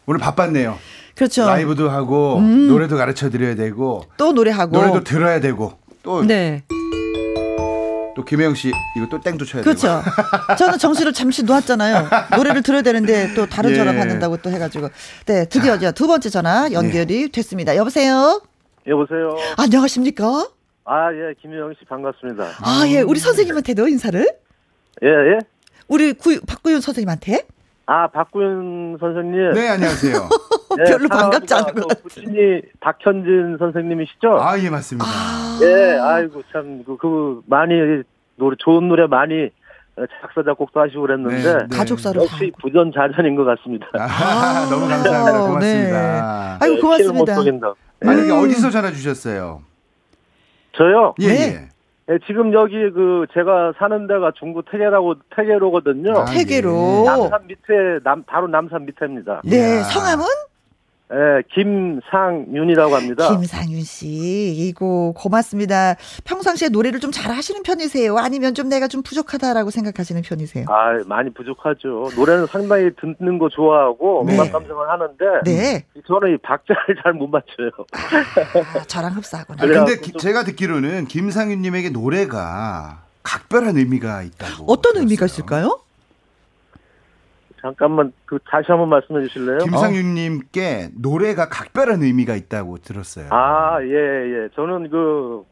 오늘 바빴네요. 그렇죠. 음. 라이브도 하고 노래도 가르쳐 드려야 되고 또 노래하고. 노래도 들어야 되고 또, 네. 또 김혜영 씨 이거 또 땡도 쳐야 그렇죠. 되고. 저는 정시를 잠시 놓았잖아요. 노래를 들어야 되는데 또 다른 예. 전화 받는다고 또 해가지고. 네, 드디어 이제 두 번째 전화 연결이 됐습니다. 여보세요? 여보세요. 안녕하십니까? 아, 예, 김혜영 씨 반갑습니다. 아, 예, 우리 선생님한테도 인사를? 예, 예. 우리 구, 박구윤 선생님한테? 아, 박구윤 선생님. 네, 안녕하세요. 예, 별로 반갑지 않은. 것그 부친이 박현진 선생님이시죠? 아, 예, 맞습니다. 예, 아이고, 참, 그, 그, 많이, 노래, 좋은 노래 많이 작사, 작곡도 하시고 그랬는데. 네, 네. 가족사로 다. 역시 부전 자전인 것 같습니다. 아, 너무 감사합니다. 고맙습니다. 네. 아이고, 고맙습니다. 아니, 음. 이게 어디서 전화 주셨어요? 저요? 예, 네. 예. 예, 지금 여기 그, 제가 사는 데가 중구 태계라고, 태계로거든요. 아, 태계로. 남산 밑에, 남, 바로 남산 밑에입니다. 네. 성함은? 예, 김상윤이라고 합니다. 김상윤 씨. 이고 고맙습니다. 평상시에 노래를 좀 잘하시는 편이세요? 아니면 좀 내가 좀 부족하다라고 생각하시는 편이세요? 아, 많이 부족하죠. 노래는 상당히 듣는 거 좋아하고 네. 음악 감상을 하는데 네. 저는 이 박자를 잘 못 맞춰요. 아, 저랑 흡사하구나. 아, 근데 그래갖고 기- 좀- 제가 듣기로는 김상윤님에게 노래가 각별한 의미가 있다고. 어떤 의미가 들었어요. 있을까요? 잠깐만 그 다시 한번 말씀해 주실래요? 김상윤님께 노래가 각별한 의미가 있다고 들었어요. 아, 예, 예. 저는 그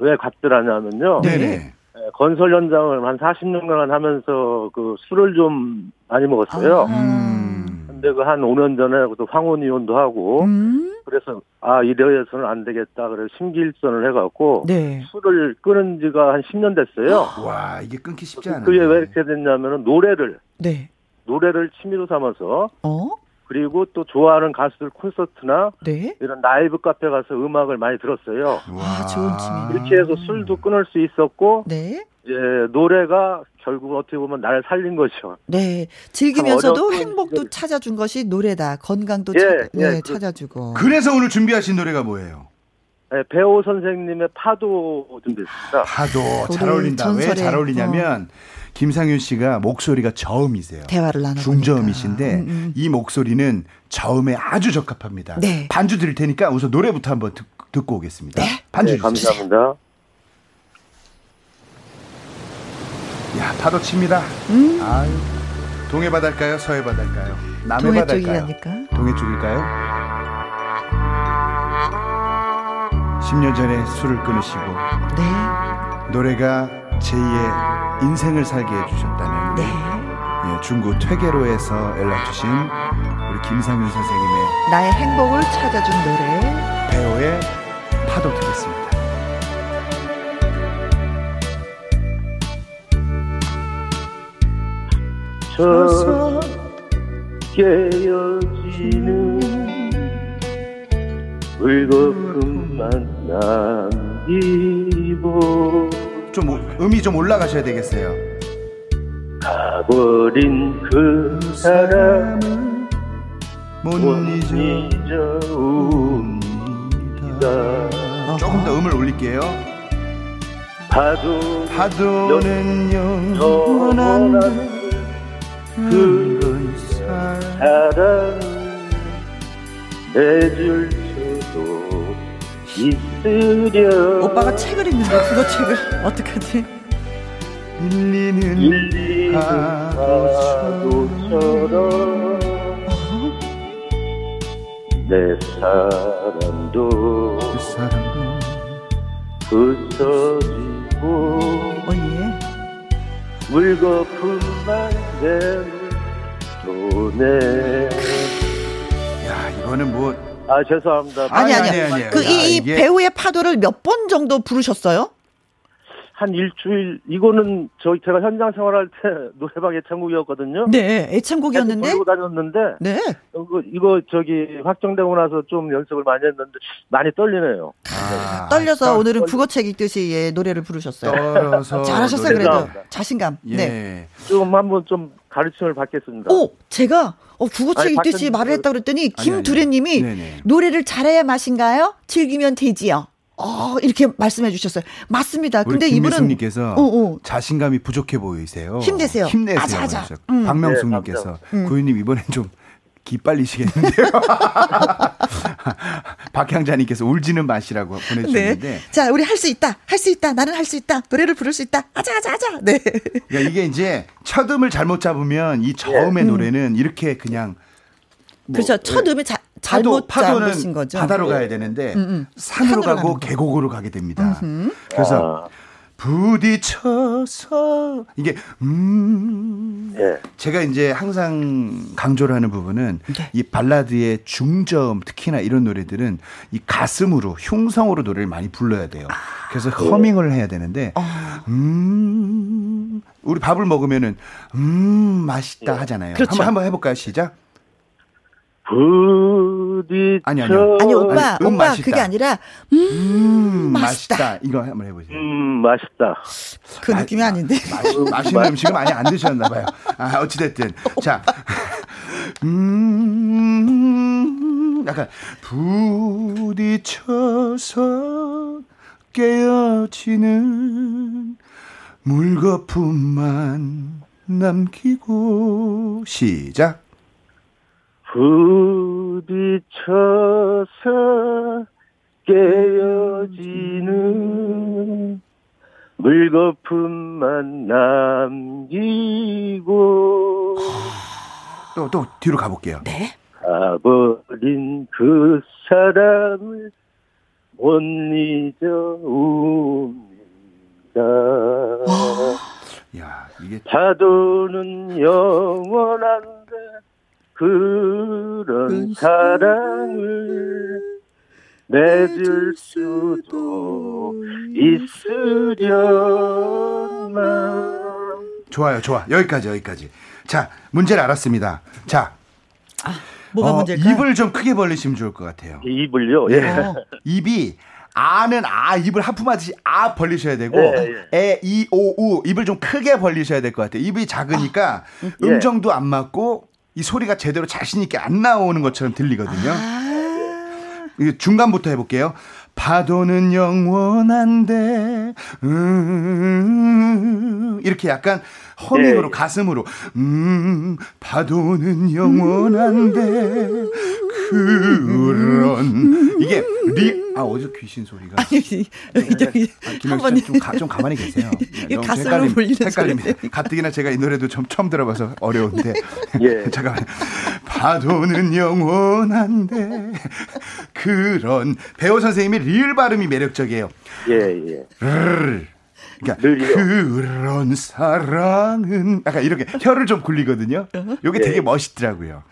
왜 각별하냐면요. 네네. 예, 건설 현장을 한 40년간 하면서 그 술을 좀 많이 먹었어요. 음. 근데 그 한 5년 전에 또 황혼 이혼도 하고 음, 그래서 아 이래서는 안 되겠다. 그래서 심기일전을 해갖고 네. 술을 끊은 지가 한 10년 됐어요. 와, 이게 끊기 쉽지 않은데. 그게 왜 이렇게 됐냐면은 노래를 네. 노래를 취미로 삼아서 어? 그리고 또 좋아하는 가수들 콘서트나 네. 이런 라이브 카페 가서 음악을 많이 들었어요. 아, 좋은 취미. 이렇게 해서 술도 끊을 수 있었고 네. 예, 노래가 결국 어떻게 보면 나를 살린 거죠. 네. 즐기면서도 행복도 찾아준 것이 노래다. 건강도 예, 찾, 예, 네, 그- 찾아주고. 그래서 오늘 준비하신 노래가 뭐예요? 예, 배우 선생님의 파도 준비했습니다. 파도 잘 어울린다. 왜 잘 어울리냐면 김상윤 씨가 목소리가 저음이세요. 대화를 나눠 중저음이신데 음, 음. 이 목소리는 저음에 아주 적합합니다. 네. 반주 드릴 테니까 우선 노래부터 한번 듣, 고 오겠습니다. 반주 네, 주세요. 감사합니다. 야 파도 칩니다. 음. 아유, 동해 바다일까요? 서해 바다일까요? 남해 동해 바다일까요? 동해 쪽일까요? 10년 전에 술을 끊으시고 네. 노래가 제2의 인생을 살게 해주셨다는 네. 예, 중구 퇴계로에서 연락 주신 우리 김상윤 선생님의 나의 행복을 찾아준 노래. 배우의 파도 듣겠습니다. 저 깨어지는 울거품만 남기고 좀 오- 음이 좀 올라가셔야 되겠어요. 가버린 그 사람 못못 잊어 잊어옵니다 조금 더 음을 올릴게요. 파도 파도는 영원한 영원한 그 사랑 사랑 내줄 수도 있으려 오빠가 책을 읽는데 그거 책을 어떡하지? 일리는 파도처럼 내 사랑도 그 사랑도 부서지고 어 예. 물거품 만 내도네 야 이거는 뭐 아 죄송합니다 아니 아니, 아니. 아니, 아니. 그 야, 이 이게- 배우의 파도를 몇 번 정도 부르셨어요? 한 일주일 이거는 저희 제가 현장 생활할 때 노래방 예찬곡이었거든요 네, 애창곡이었는데. 부르고 다녔는데 네. 이거, 이거 저기 확정되고 나서 좀 연습을 많이 했는데 많이 떨리네요. 아, 떨려서 떨- 오늘은 국어책 읽듯이 예, 노래를 부르셨어요. 떨어서 잘하셨어요, 그래도. 자신감. 예. 네. 조금 한번 좀 가르침을 받겠습니다. 오, 제가 어, 국어책 아니, 읽듯이 말을 했다 그랬더니 김두래님이. 노래를 잘해야 맛인가요? 즐기면 되지요. 어, 이렇게 말씀해 주셨어요. 맞습니다. 근데 이분은 김미숙님께서 어, 어. 자신감이 부족해 보이세요. 힘내세요. 힘내세요. 아자, 아자. 음. 박명숙님께서 네, 음. 고유님 이번엔 좀 기빨리시겠는데요. 박향자님께서 울지는 마시라고 네. 보내주셨는데 자, 우리 할 수 있다. 할 수 있다. 나는 할 수 있다. 노래를 부를 수 있다. 아자, 아자, 아자. 네. 그러니까 이게 이제 첫 음을 잘못 잡으면 이 저음의 노래는 이렇게 그냥 뭐, 그렇죠. 첫 예, 음에 자, 파도, 잘못 파도는 잡으신 거죠. 바다로 네. 가야 되는데 음, 음. 산으로 산으로 가고. 계곡으로 가게 됩니다. 그래서 아, 부딪혀서 이게 음 예. 제가 이제 항상 강조를 하는 부분은 네. 이 발라드의 중점 특히나 이런 노래들은 이 가슴으로 흉성으로 노래를 많이 불러야 돼요. 그래서 허밍을 해야 되는데 음 우리 밥을 먹으면은 음 맛있다 하잖아요. 그렇죠. 한번 한번 해볼까요? 시작. 부딪혀 아니, 아니요. 아니 오빠 음, 오빠 맛있다. 그게 아니라 음, 음 맛있다. 맛있다. 이거 한번 해보세요. 음 맛있다. 그 느낌이 아닌데. 맛- 맛있는 음식을 많이 안 드셨나 봐요. 아, 어찌 됐든. 자. 음, 약간 부딪혀서 깨어지는 물거품만 남기고 시작. 부딪혀서 깨어지는 물거품만 남기고 또, 또 뒤로 가볼게요. 네. 가버린 그 사람을 못 잊어옵니다. 야, 이게 파도는 영원한데 그런 사랑을 맺을 수도 있으련만 좋아요, 좋아. 여기까지, 여기까지. 자, 문제를 알았습니다. 자, 뭐가 어, 문제일까요? 입을 좀 크게 벌리시면 좋을 것 같아요. 입을요. 예. 어. 입이 아는 아 입을 하품하듯이 아 벌리셔야 되고 예, 에이 오 우 입을 좀 크게 벌리셔야 될 것 같아요. 입이 작으니까 예. 음정도 안 맞고 이 소리가 제대로 자신 있게 안 나오는 것처럼 들리거든요. 아, 중간부터 해볼게요. 파도는 영원한데 음 이렇게 약간 허밍으로 예. 가슴으로 음 파도는 영원한데 그런 이게 리 아 어디서 귀신 소리가 아니 저기 아, 한 김영 번 씨, 좀, 가, 좀 가만히 계세요. 너무 가슴으로 헷갈림- 헷갈립니다. 가뜩이나 제가 이 노래도 좀 처음 들어봐서 어려운데. 예. 잠깐만. 파도는 영원한데 그런 배우 선생님이 리을 발음이 매력적이에요. 예, 예. 르르. 그러니까 늘요. 그런 사랑은 약간 이렇게 혀를 좀 굴리거든요. 요게 예. 되게 멋있더라고요.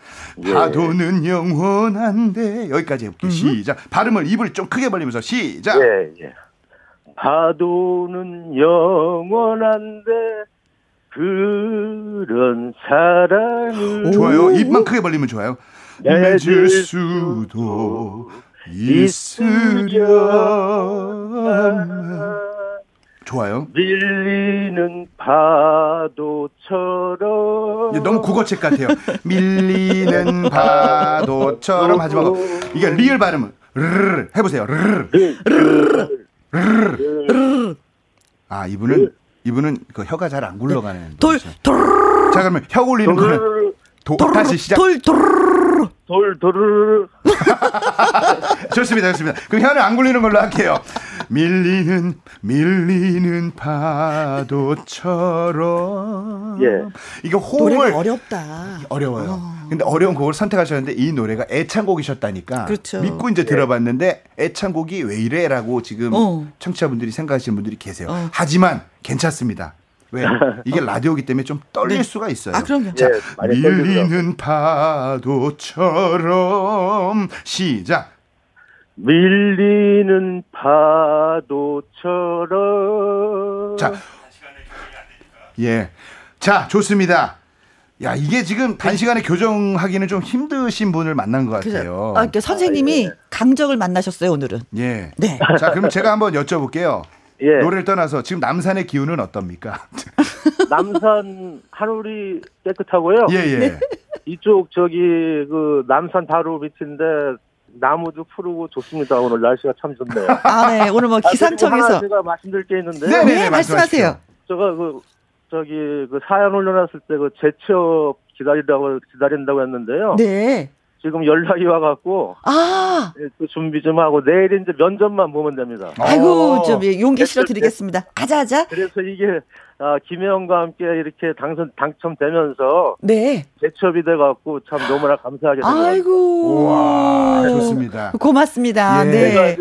예. 파도는 영원한데 여기까지 해볼게요. 시작. 발음을 입을 좀 크게 벌리면서 시작. 예, 예. 파도는 영원한데 그런 사랑을 좋아요. 입만 크게 벌리면 좋아요. 맺을 수도 있으려나. 좋아요. 밀리는 파도처럼 너무 국어책 같아요. 밀리는 파도처럼 하지 말고 이게 리을 발음은 르르 해보세요. 르르. 르르. 아 이분은 이분은 그 혀가 잘 안 굴러가는 돌, 분이죠. 돌, 자 그러면 혀 굴리는 거는 도, 다시 시작. 돌, 돌. 돌, 돌, 좋습니다, 좋습니다. 그럼 혀는 안 굴리는 걸로 할게요. 밀리는 밀리는 파도처럼. 예. 이거 호흡을 어렵다. 어려워요. 근데 어려운 곡을 선택하셨는데 이 노래가 애창곡이셨다니까. 그렇죠. 믿고 이제 들어봤는데 애창곡이 왜 이래라고 지금 어. 청취자분들이 생각하시는 분들이 계세요. 어. 하지만 괜찮습니다. 왜? 이게 라디오기 때문에 좀 떨릴 네. 수가 있어요. 아, 그럼요. 자, 예, 떨리더라고요. 밀리는 파도처럼 시작. 밀리는 파도처럼 자. 예. 자, 좋습니다. 야, 이게 지금 단시간에 교정하기는 좀 힘드신 분을 만난 것 같아요. 아, 그러니까 선생님이 강적을 만나셨어요 오늘은. 예. 네. 자, 그럼 제가 한번 여쭤볼게요. 예. 노래를 떠나서 지금 남산의 기운은 어떻습니까? 남산 하늘이 깨끗하고요. 예, 예. 이쪽 저기 그 남산 바로 밑인데 나무도 푸르고 좋습니다. 오늘 날씨가 참 좋네요. 아, 네. 오늘 뭐 아, 기상청에서 제가 말씀드릴 게 있는데 네, 네. 네, 말씀하세요. 제가 그 저기 그 사연 올려놨을 때 그 재취업 기다리다고 기다린다고 했는데요. 네. 지금 연락이 와갖고 아, 예, 그 준비 좀 하고 내일 이제 면접만 보면 됩니다. 아이고 어. 좀 예, 용기 실어. 드리겠습니다. 하자 하자. 그래서 이게 아, 김혜영과 함께 이렇게 당선 당첨되면서 네. 재취업이 돼갖고 참 너무나 감사하게 생각합니다. 아이고. 와, 좋습니다. 고맙습니다. 예. 네.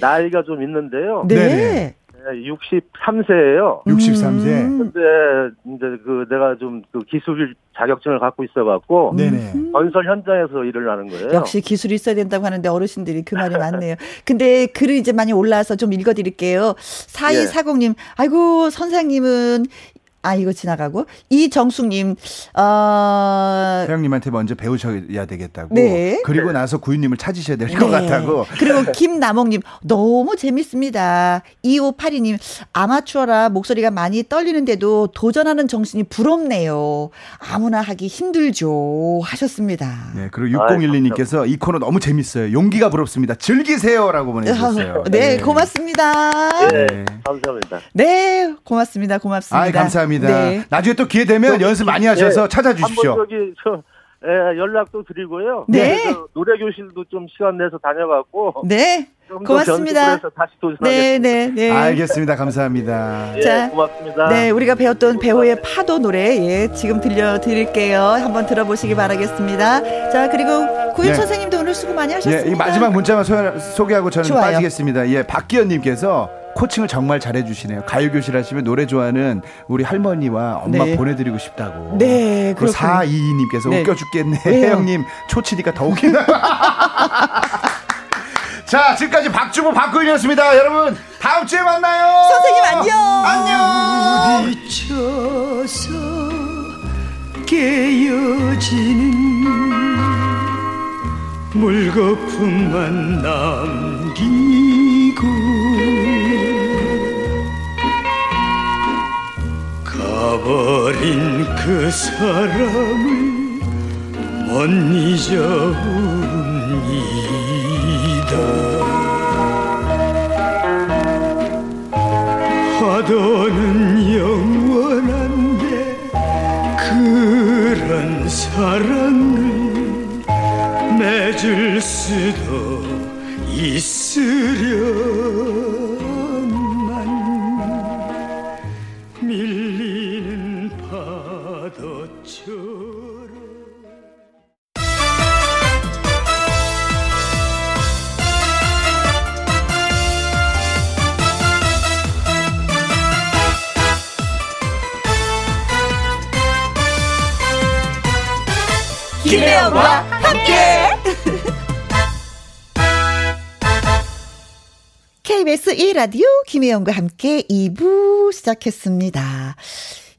나이가 좀 있는데요. 네. 네네. 네, 63세예요. 63세. 음. 근데 이제 그 내가 좀 그 기술 자격증을 갖고 있어갖고 네네. 건설 현장에서 일을 하는 거예요. 역시 기술이 있어야 된다고 하는데 어르신들이 그 말이 많네요. 근데 글을 이제 많이 올라와서 좀 읽어드릴게요. 4240님, 아이고, 선생님은, 아, 이거 지나가고. 이정숙님, 어, 태영님한테 먼저 배우셔야 되겠다고. 네. 그리고 나서 구윤님을 찾으셔야 될것 네. 같다고. 그리고 김남옥님, 너무 재밌습니다. 2582님, 아마추어라 목소리가 많이 떨리는데도 도전하는 정신이 부럽네요. 아무나 하기 힘들죠. 하셨습니다. 네, 그리고 6012님께서 이 코너 너무 재밌어요. 용기가 부럽습니다. 즐기세요 라고 보내주셨어요. 네, 고맙습니다. 네, 네. 감사합니다. 네, 고맙습니다. 고맙습니다. 아, 감사합니다. 네. 나중에 또 기회 되면 연습 많이 하셔서 예, 찾아주십시오. 한번 저기 저 예, 연락도 드리고요. 네. 그래서 노래 교실도 좀 시간 내서 다녀갖고 네, 고맙습니다. 다시. 네, 네, 네. 알겠습니다. 감사합니다. 예, 자, 고맙습니다. 네, 우리가 배웠던 배우의 파도 노래, 예, 지금 들려드릴게요. 한번 들어보시기 바라겠습니다. 자, 그리고 구윤 네. 선생님도 오늘 수고 많이 하셨습니다. 예, 이 마지막 문자만 소, 개하고 저는 좋아요. 빠지겠습니다. 예, 박기현님께서 코칭을 정말 잘해주시네요. 가요교실 하시면 노래 좋아하는 우리 할머니와 엄마 네. 보내드리고 싶다고. 네, 그리고 그렇군요. 422님께서 네. 웃겨 죽겠네. 왜요? 형님, 초치니까 더 웃기나. 자, 지금까지 박주보 박구윤이었습니다. 여러분, 다음 주에 만나요. 선생님 안녕. 안녕. 비춰서 깨어지는 물거품만 남기고 가버린 그 사람을 못 잊어옵니다. 파도는 영원한데 그런 사랑을 맺을 수도 있으련 김혜영과 함께. KBS 1라디오 김혜영과 함께 2부 시작했습니다.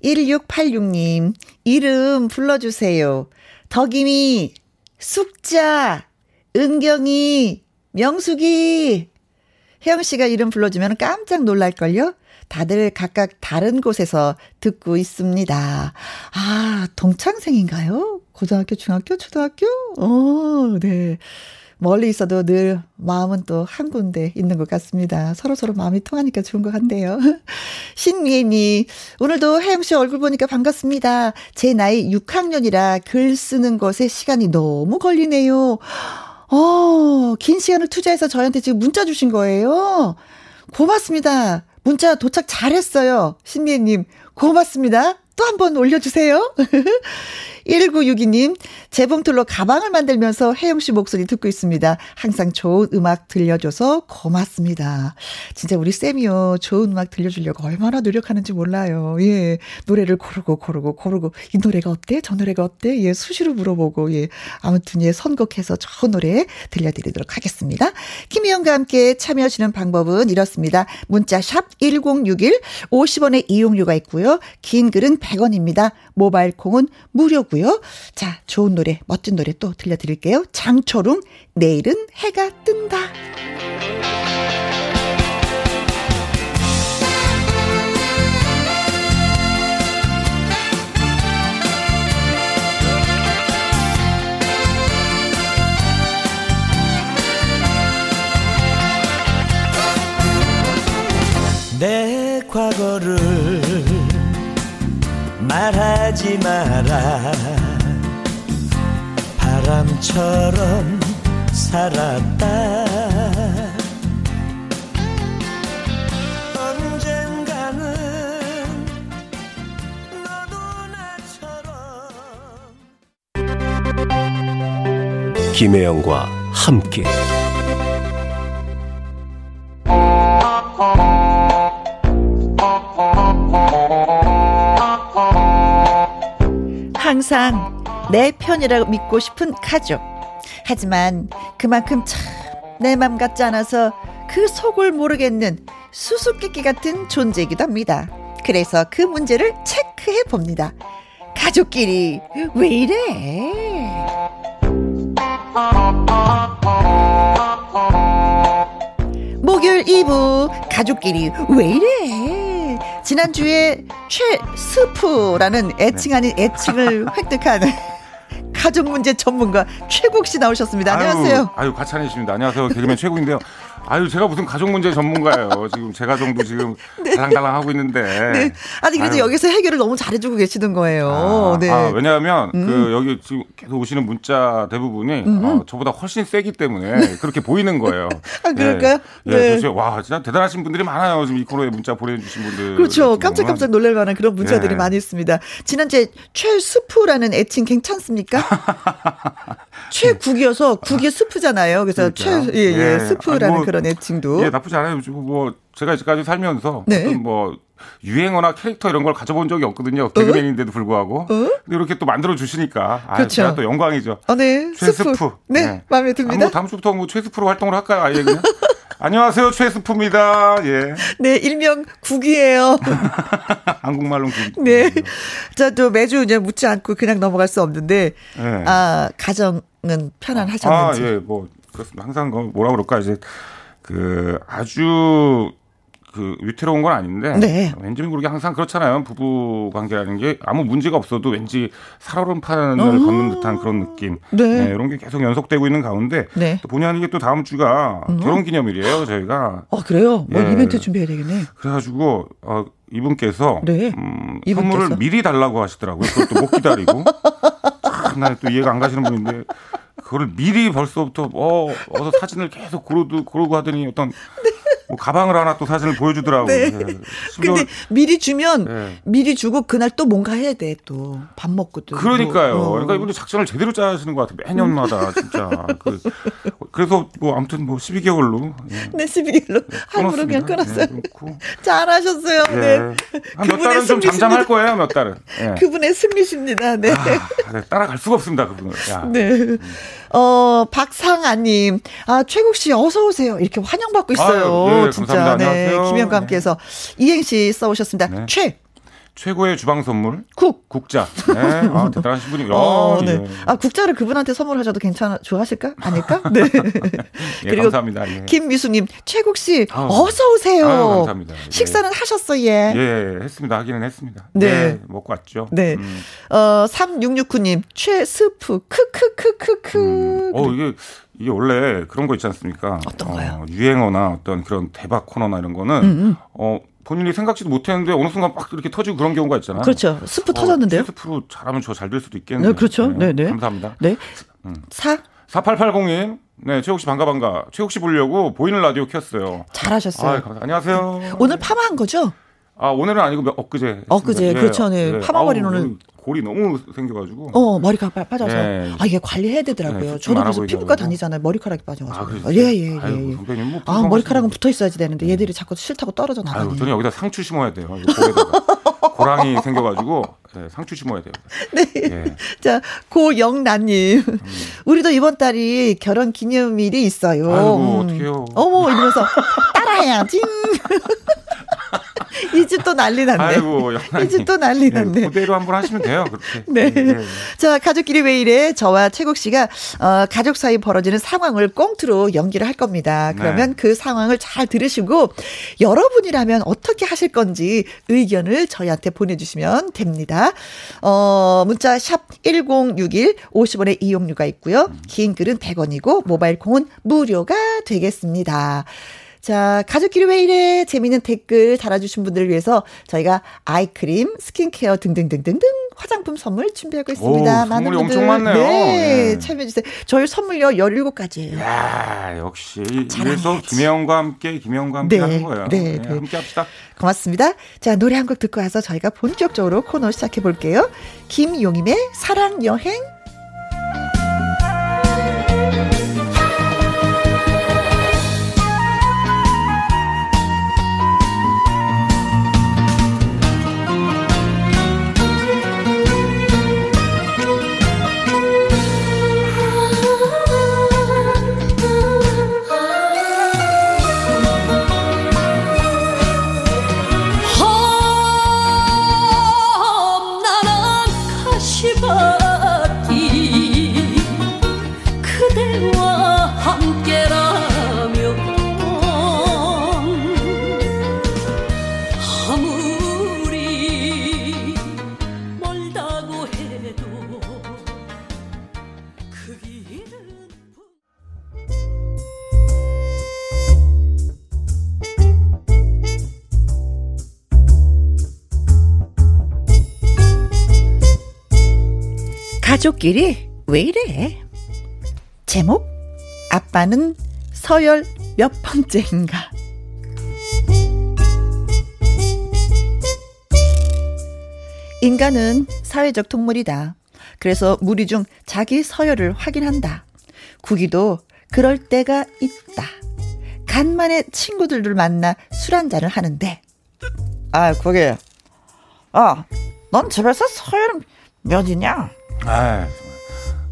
1686님, 이름 불러주세요. 덕임이, 숙자, 은경이, 명숙이. 혜영 씨가 이름 불러주면 깜짝 놀랄걸요? 다들 각각 다른 곳에서 듣고 있습니다. 아, 동창생인가요? 고등학교, 중학교, 초등학교? 어, 네. 멀리 있어도 늘 마음은 또 한 군데 있는 것 같습니다. 서로 서로 마음이 통하니까 좋은 것 같네요. 신미애님, 오늘도 혜영 씨 얼굴 보니까 반갑습니다. 제 나이 6학년이라 글 쓰는 것에 시간이 너무 걸리네요. 어, 긴 시간을 투자해서 저한테 지금 문자 주신 거예요. 고맙습니다. 문자 도착 잘했어요. 신미애님, 고맙습니다. 또 한 번 올려주세요. 1962님, 재봉틀로 가방을 만들면서 혜영 씨 목소리 듣고 있습니다. 항상 좋은 음악 들려줘서 고맙습니다. 진짜 우리 쌤이요, 좋은 음악 들려주려고 얼마나 노력하는지 몰라요. 예. 노래를 고르고 고르고 고르고, 이 노래가 어때? 저 노래가 어때? 예, 수시로 물어보고, 예. 아무튼 예, 선곡해서 좋은 노래 들려드리도록 하겠습니다. 김희영과 함께 참여하시는 방법은 이렇습니다. 문자 샵 1061, 50원의 이용료가 있고요. 긴 글은 100원입니다. 모바일 콩은 무료고요. 자, 좋은 노래, 멋진 노래 또 들려드릴게요. 장초롱, 내일은 해가 뜬다. 내 과거를 말하지 마라. 바람처럼 살았다. 언젠가는 너도 나처럼. 김혜영과 함께 항상 내 편이라고 믿고 싶은 가족. 하지만 그만큼 참 내 맘 같지 않아서 그 속을 모르겠는 수수께끼 같은 존재이기도 합니다. 그래서 그 문제를 체크해 봅니다. 가족끼리 왜 이래? 목요일 2부 가족끼리 왜 이래? 지난주에 최스프라는 애칭 아닌 애칭을 획득한 가족 문제 전문가 최국 씨 나오셨습니다. 안녕하세요. 아유, 아유 과찬이십니다. 안녕하세요. 개그맨 최국인데요. 아유 제가 무슨 가족 문제 전문가예요. 지금 제 가정도 지금 달랑달랑 하고 있는데. 네. 아니 그래도 아유. 여기서 해결을 너무 잘해주고 계시는 거예요. 아, 네. 아, 왜냐하면 음. 그 여기 지금 계속 오시는 문자 대부분이 어, 저보다 훨씬 세기 때문에 그렇게 보이는 거예요. 아, 그럴까요? 예, 네. 예, 그래서 와 진짜 대단하신 분들이 많아요. 지금 이 코너에 문자 보내주신 분들. 그렇죠. 깜짝깜짝 놀랄 만한 그런 문자들이 네. 많이 있습니다. 지난주에 최스프라는 애칭 괜찮습니까? 최국이어서 국이 스프잖아요. 그래서 최, 그러니까요. 예, 예, 예. 스프라는 아니, 뭐, 그런 애칭도. 예, 나쁘지 않아요. 뭐 제가 이제까지 살면서 네. 어떤 뭐 유행어나 캐릭터 이런 걸 가져본 적이 없거든요. 개그맨인데도 불구하고. 근데 이렇게 또 만들어 주시니까 아, 어? 그렇죠. 제가 또 영광이죠. 어, 네. 최스프. 스프. 네, 마음에 아, 듭니다. 뭐 다음 주부터 뭐 최스프로 활동을 할까요? 아예 그냥. 안녕하세요, 최스프입니다. 예. 네, 일명 국이에요. 한국말로는 그. 네. 자, 또 매주 이제 묻지 않고 그냥 넘어갈 수 없는데, 예. 아, 가정은 편안하셨는지. 아, 예, 뭐, 그렇습니다. 항상 그 뭐라 그럴까, 이제, 그, 아주, 그, 위태로운 건 아닌데. 네. 왠지 모르게 항상 그렇잖아요. 부부 관계라는 게 아무 문제가 없어도 왠지 살얼음판을 어. 걷는 듯한 그런 느낌. 네. 이런 게 계속 연속되고 있는 가운데. 네. 또 본의 아니게 또 다음 주가 결혼 기념일이에요, 저희가. 어, 그래요? 뭐 예. 이벤트 준비해야 되겠네. 그래가지고, 어, 이분께서. 네. 음, 이분께서. 선물을 미리 달라고 하시더라고요. 또못 기다리고. 참, 나또 이해가 안 가시는 분인데. 그거를 미리 벌써부터, 어, 어서 사진을 계속 고르고, 고르고 하더니 어떤, 뭐 가방을 하나 또 사진을 보여주더라고요. 네. 예. 심지어 근데 미리 주면 네. 미리 주고 그날 또 뭔가 해야 돼 또 밥 먹고도 그러니까요. 뭐, 어. 그러니까 이분들 작전을 제대로 짜시는 것 같아요. 매년마다 진짜. 그, 그래서 뭐 아무튼 뭐 12개월로. 예. 네 12개월로 할부로 그냥 끊었어요. 끊고. 잘하셨어요. 예. 네. 한몇 달은 좀. 잠잠할 거예요. 몇 달은. 예. 그분의 승리십니다. 네. 아, 네, 따라갈 수가 없습니다. 그분을. 야. 네. 어, 박상아님. 아, 최국 씨 어서오세요. 이렇게 환영받고 있어요. 아유, 예, 진짜. 감사합니다. 네. 김영과 함께해서. 이행시 써오셨습니다. 네. 최, 최고의 주방 선물 국. 국자. 네. 아, 대단하신 분이요. 어, 네. 예. 아, 국자를 그분한테 선물하셔도 괜찮아, 좋아하실까? 아닐까? 네. 예, 감사합니다. 예. 김미수님, 최국 씨, 아우. 어서 오세요. 아유, 감사합니다. 예. 식사는 하셨어요, 예. 예, 했습니다. 하기는 했습니다. 네. 먹고 왔죠. 네. 음. 어, 3669님, 최스프, 크크크크크. 음. 어, 이게, 이게 원래 그런 거 있지 않습니까? 어떤 거요? 어, 유행어나 어떤 그런 대박 코너나 이런 거는, 음, 어, 본인이 생각지도 못했는데 어느 순간 막 이렇게 터지고 그런 경우가 있잖아요. 그렇죠. 스프 터졌는데요? 스프로 잘하면 저 잘 될 수도 있겠네요. 네, 그렇죠. 네, 네. 감사합니다. 네. 음. 사, 4880님, 네, 최욱 씨 반가 반가. 최욱 씨 보려고 보이는 라디오 켰어요. 잘하셨어요. 아, 감사. 안녕하세요. 오늘 파마한 거죠? 아 오늘은 아니고 몇- 엊그제. 엊그제, 했습니다. 그렇죠, 네. 파마머리는 아우, 오늘- 골이 너무 생겨가지고. 어, 머리가 빠- 빠져서. 네. 아, 이게 관리해야 되더라고요. 네, 저도 그래서. 피부과 다니잖아요. 머리카락이 빠져가지고. 아, 그러세요? 예, 예, 예. 아이고, 예. 선배님 뭐 아, 머리카락은 붙어 있어야지 되는데 얘들이 자꾸 싫다고 떨어져 나가네. 아유, 저는 여기다 상추 심어야 돼요. 고랑이 생겨가지고 네, 상추 심어야 돼요. 네. 예. 자, 고영란님. 음. 우리도 이번 달이 결혼 기념일이 있어요. 아이고, 어떡해요. 어머, 이러면서 따라해야지. 이 집 또 난리 났네. 아이고, 영란이. 이집 또 난리 났네. 예, 그대로 한번 하시면 돼요. 그렇게. 네. 예, 예. 자, 가족끼리 왜 이래? 저와 최국 씨가 어, 가족 사이 벌어지는 상황을 꽁트로 연기를 할 겁니다. 그러면 네. 그 상황을 잘 들으시고 여러분이라면 어떻게 하실 건지 의견을 저희한테 보내주시면 됩니다. 어, 문자 샵 1061, 50원의 이용료가 있고요. 긴 글은 100원이고 모바일 콩은 무료가 되겠습니다. 자, 가족끼리 왜 이래? 재미있는 댓글 달아주신 분들을 위해서 저희가 아이크림, 스킨케어 등등등등등 화장품 선물 준비하고 있습니다. 오, 많은 분들 엄청 많네요. 네, 예. 참여해주세요. 저희 선물요 17가지예요. 야 역시. 이래서 김혜영과 함께 김혜영과 함께 네, 하는 거예요. 네, 네, 네. 함께 합시다. 고맙습니다. 자, 노래 한 곡 듣고 와서 저희가 본격적으로 코너 시작해 볼게요. 김용임의 사랑 여행. 가족끼리 왜 이래? 제목 아빠는 서열 몇 번째인가? 인간은 사회적 동물이다. 그래서 무리 중 자기 서열을 확인한다. 구기도 그럴 때가 있다. 간만에 친구들을 만나 술 한잔을 하는데 아 구기 아 넌 집에서 서열 몇이냐? 아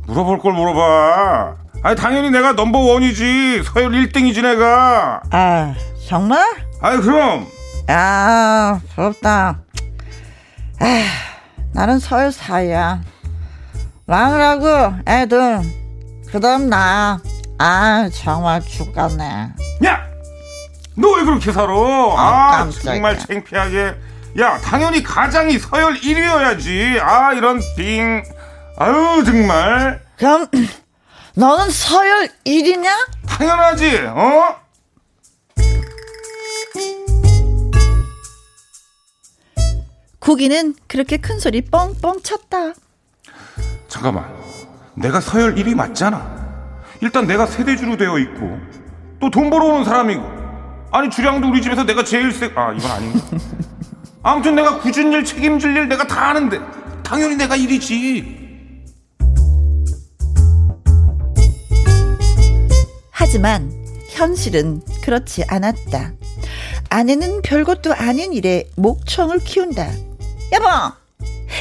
물어볼 걸 물어봐. 아니 당연히 내가 넘버 원이지 서열 1등이지 내가. 아 정말? 아이 그럼. 아 부럽다. 아 나는 서열 4야. 왕이라고 애들 그다음 나. 아 정말 죽겠네. 야, 너 왜 그렇게 살아? 아, 아. 정말 창피하게. 야, 당연히 가장이 서열 1위여야지. 아, 이런 빙. 아유, 정말. 그럼 너는 서열 1이냐? 당연하지, 어? 구기는 그렇게 큰 소리 뻥뻥 쳤다. 잠깐만. 내가 서열 1위 맞잖아. 일단 내가 세대주로 되어 있고, 또 돈 벌어오는 사람이고, 아니, 주량도 우리 집에서 내가 제일 세, 아, 이건 아닌가? 아무튼 내가 굳은 일, 책임질 일 내가 다 하는데, 당연히 내가 1위지. 하지만 현실은 그렇지 않았다. 아내는 별것도 아닌 일에 목청을 키운다. 여보,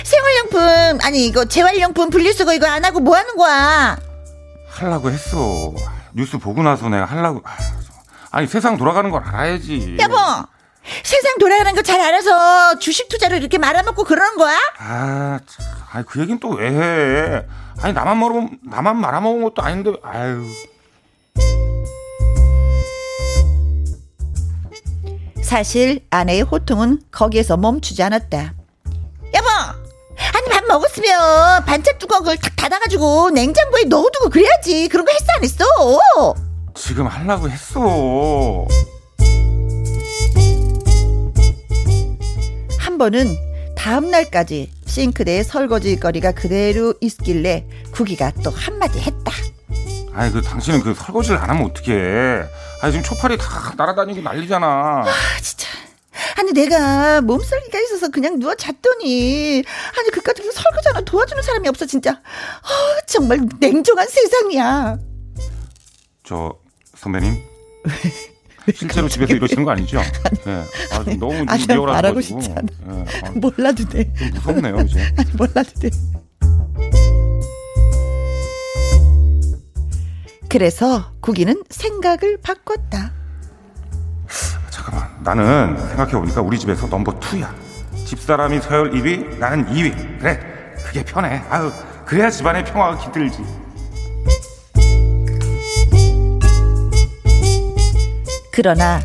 생활용품 아니 이거 재활용품 분리수거 이거 안 하고 뭐 하는 거야? 하려고 했어. 뉴스 보고 나서 내가 하려고. 아, 아니 세상 돌아가는 걸 알아야지. 여보, 세상 돌아가는 거 잘 알아서 주식 투자로 이렇게 말아먹고 그러는 거야? 아, 참. 아니 그 얘긴 또왜 해? 아니 나만 먹으 나만 말아먹은 것도 아닌데. 아유. 사실 아내의 호통은 거기에서 멈추지 않았다. 여보, 아니 밥 먹었으면 반찬 뚜껑을 탁 닫아가지고 냉장고에 넣어두고 그래야지. 그런 거 했어 안 했어? 지금 하려고 했어. 한 번은 다음 날까지 싱크대에 설거지 거리가 그대로 있길래 구기가 또 한마디. 아니 그 당신은 그 설거지를 안 하면 어떡해? 아니 지금 초파리 다 날아다니고 난리잖아. 아 진짜. 아니 내가 몸살기가 있어서 그냥 누워 잤더니 아니 그깟 그 설거지 하나 도와주는 사람이 없어 진짜. 아 정말 냉정한 세상이야. 저 선배님. 실제로 집에서 이러시는 거 아니죠? 예. 아, 좀 너무 좀. 말하고 싶지 않아. 예. 아, 몰라도 돼. 좀 무섭네요 이제. 아니 몰라도 돼. 그래서 구기는 생각을 바꿨다. 잠깐만. 나는 생각해보니까 우리 집에서 넘버 투야 집사람이 서열 1위, 나는 2위. 그래. 그게 편해. 아유, 그래야 집안의 평화가 깃들지. 그러나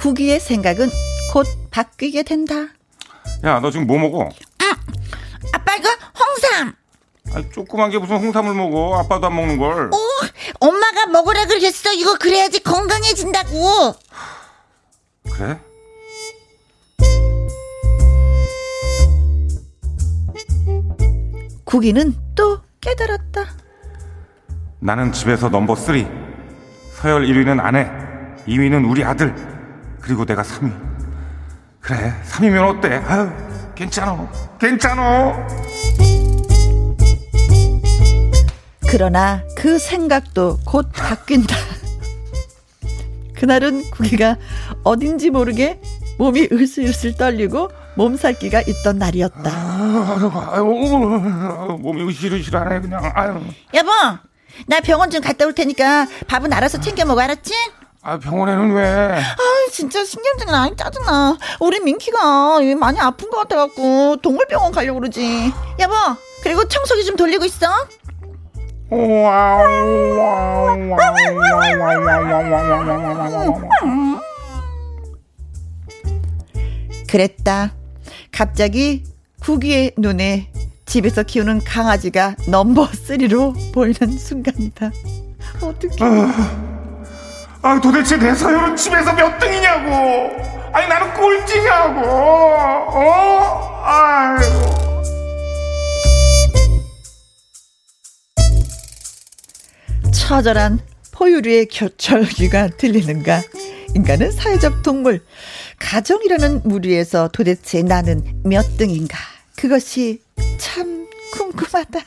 구기의 생각은 곧 바뀌게 된다. 야, 너 지금 뭐 먹어? 아빠 이거 홍삼. 아니, 조그만 게 무슨 홍삼을 먹어. 아빠도 안 먹는 걸. 오, 엄마가 먹으라 그랬어. 이거 그래야지 건강해진다고. 그래? 구기는 또 깨달았다. 나는 집에서 넘버 3. 서열 1위는 아내, 2위는 우리 아들, 그리고 내가 3위. 그래, 3위면 어때? 아유, 괜찮아. 괜찮아. 그러나 그 생각도 곧 바뀐다. 그날은 구기가 어딘지 모르게 몸이 으슬으슬 떨리고 몸살기가 있던 날이었다. 아유, 몸이 으실으실하네, 그냥. 아유. 여보, 나 병원 좀 갔다 올 테니까 밥은 알아서 챙겨 먹어, 알았지? 아, 병원에는 왜? 아, 진짜 신경질 나, 짜증나. 우리 민키가 많이 아픈 것 같아갖고 동물병원 가려고 그러지. 여보, 그리고 청소기 좀 돌리고 있어. 그랬다. 갑자기 구기의 눈에 집에서 키우는 강아지가 넘버 쓰리로 보이는 순간이다. 어떻게? 아 도대체 내 서열은 집에서 몇 등이냐고. 아니 나는 꼴찌냐고. 어? 아이고. 처절한 포유류의 교철기가 들리는가? 인간은 사회적 동물. 가정이라는 무리에서 도대체 나는 몇 등인가? 그것이 참 궁금하다.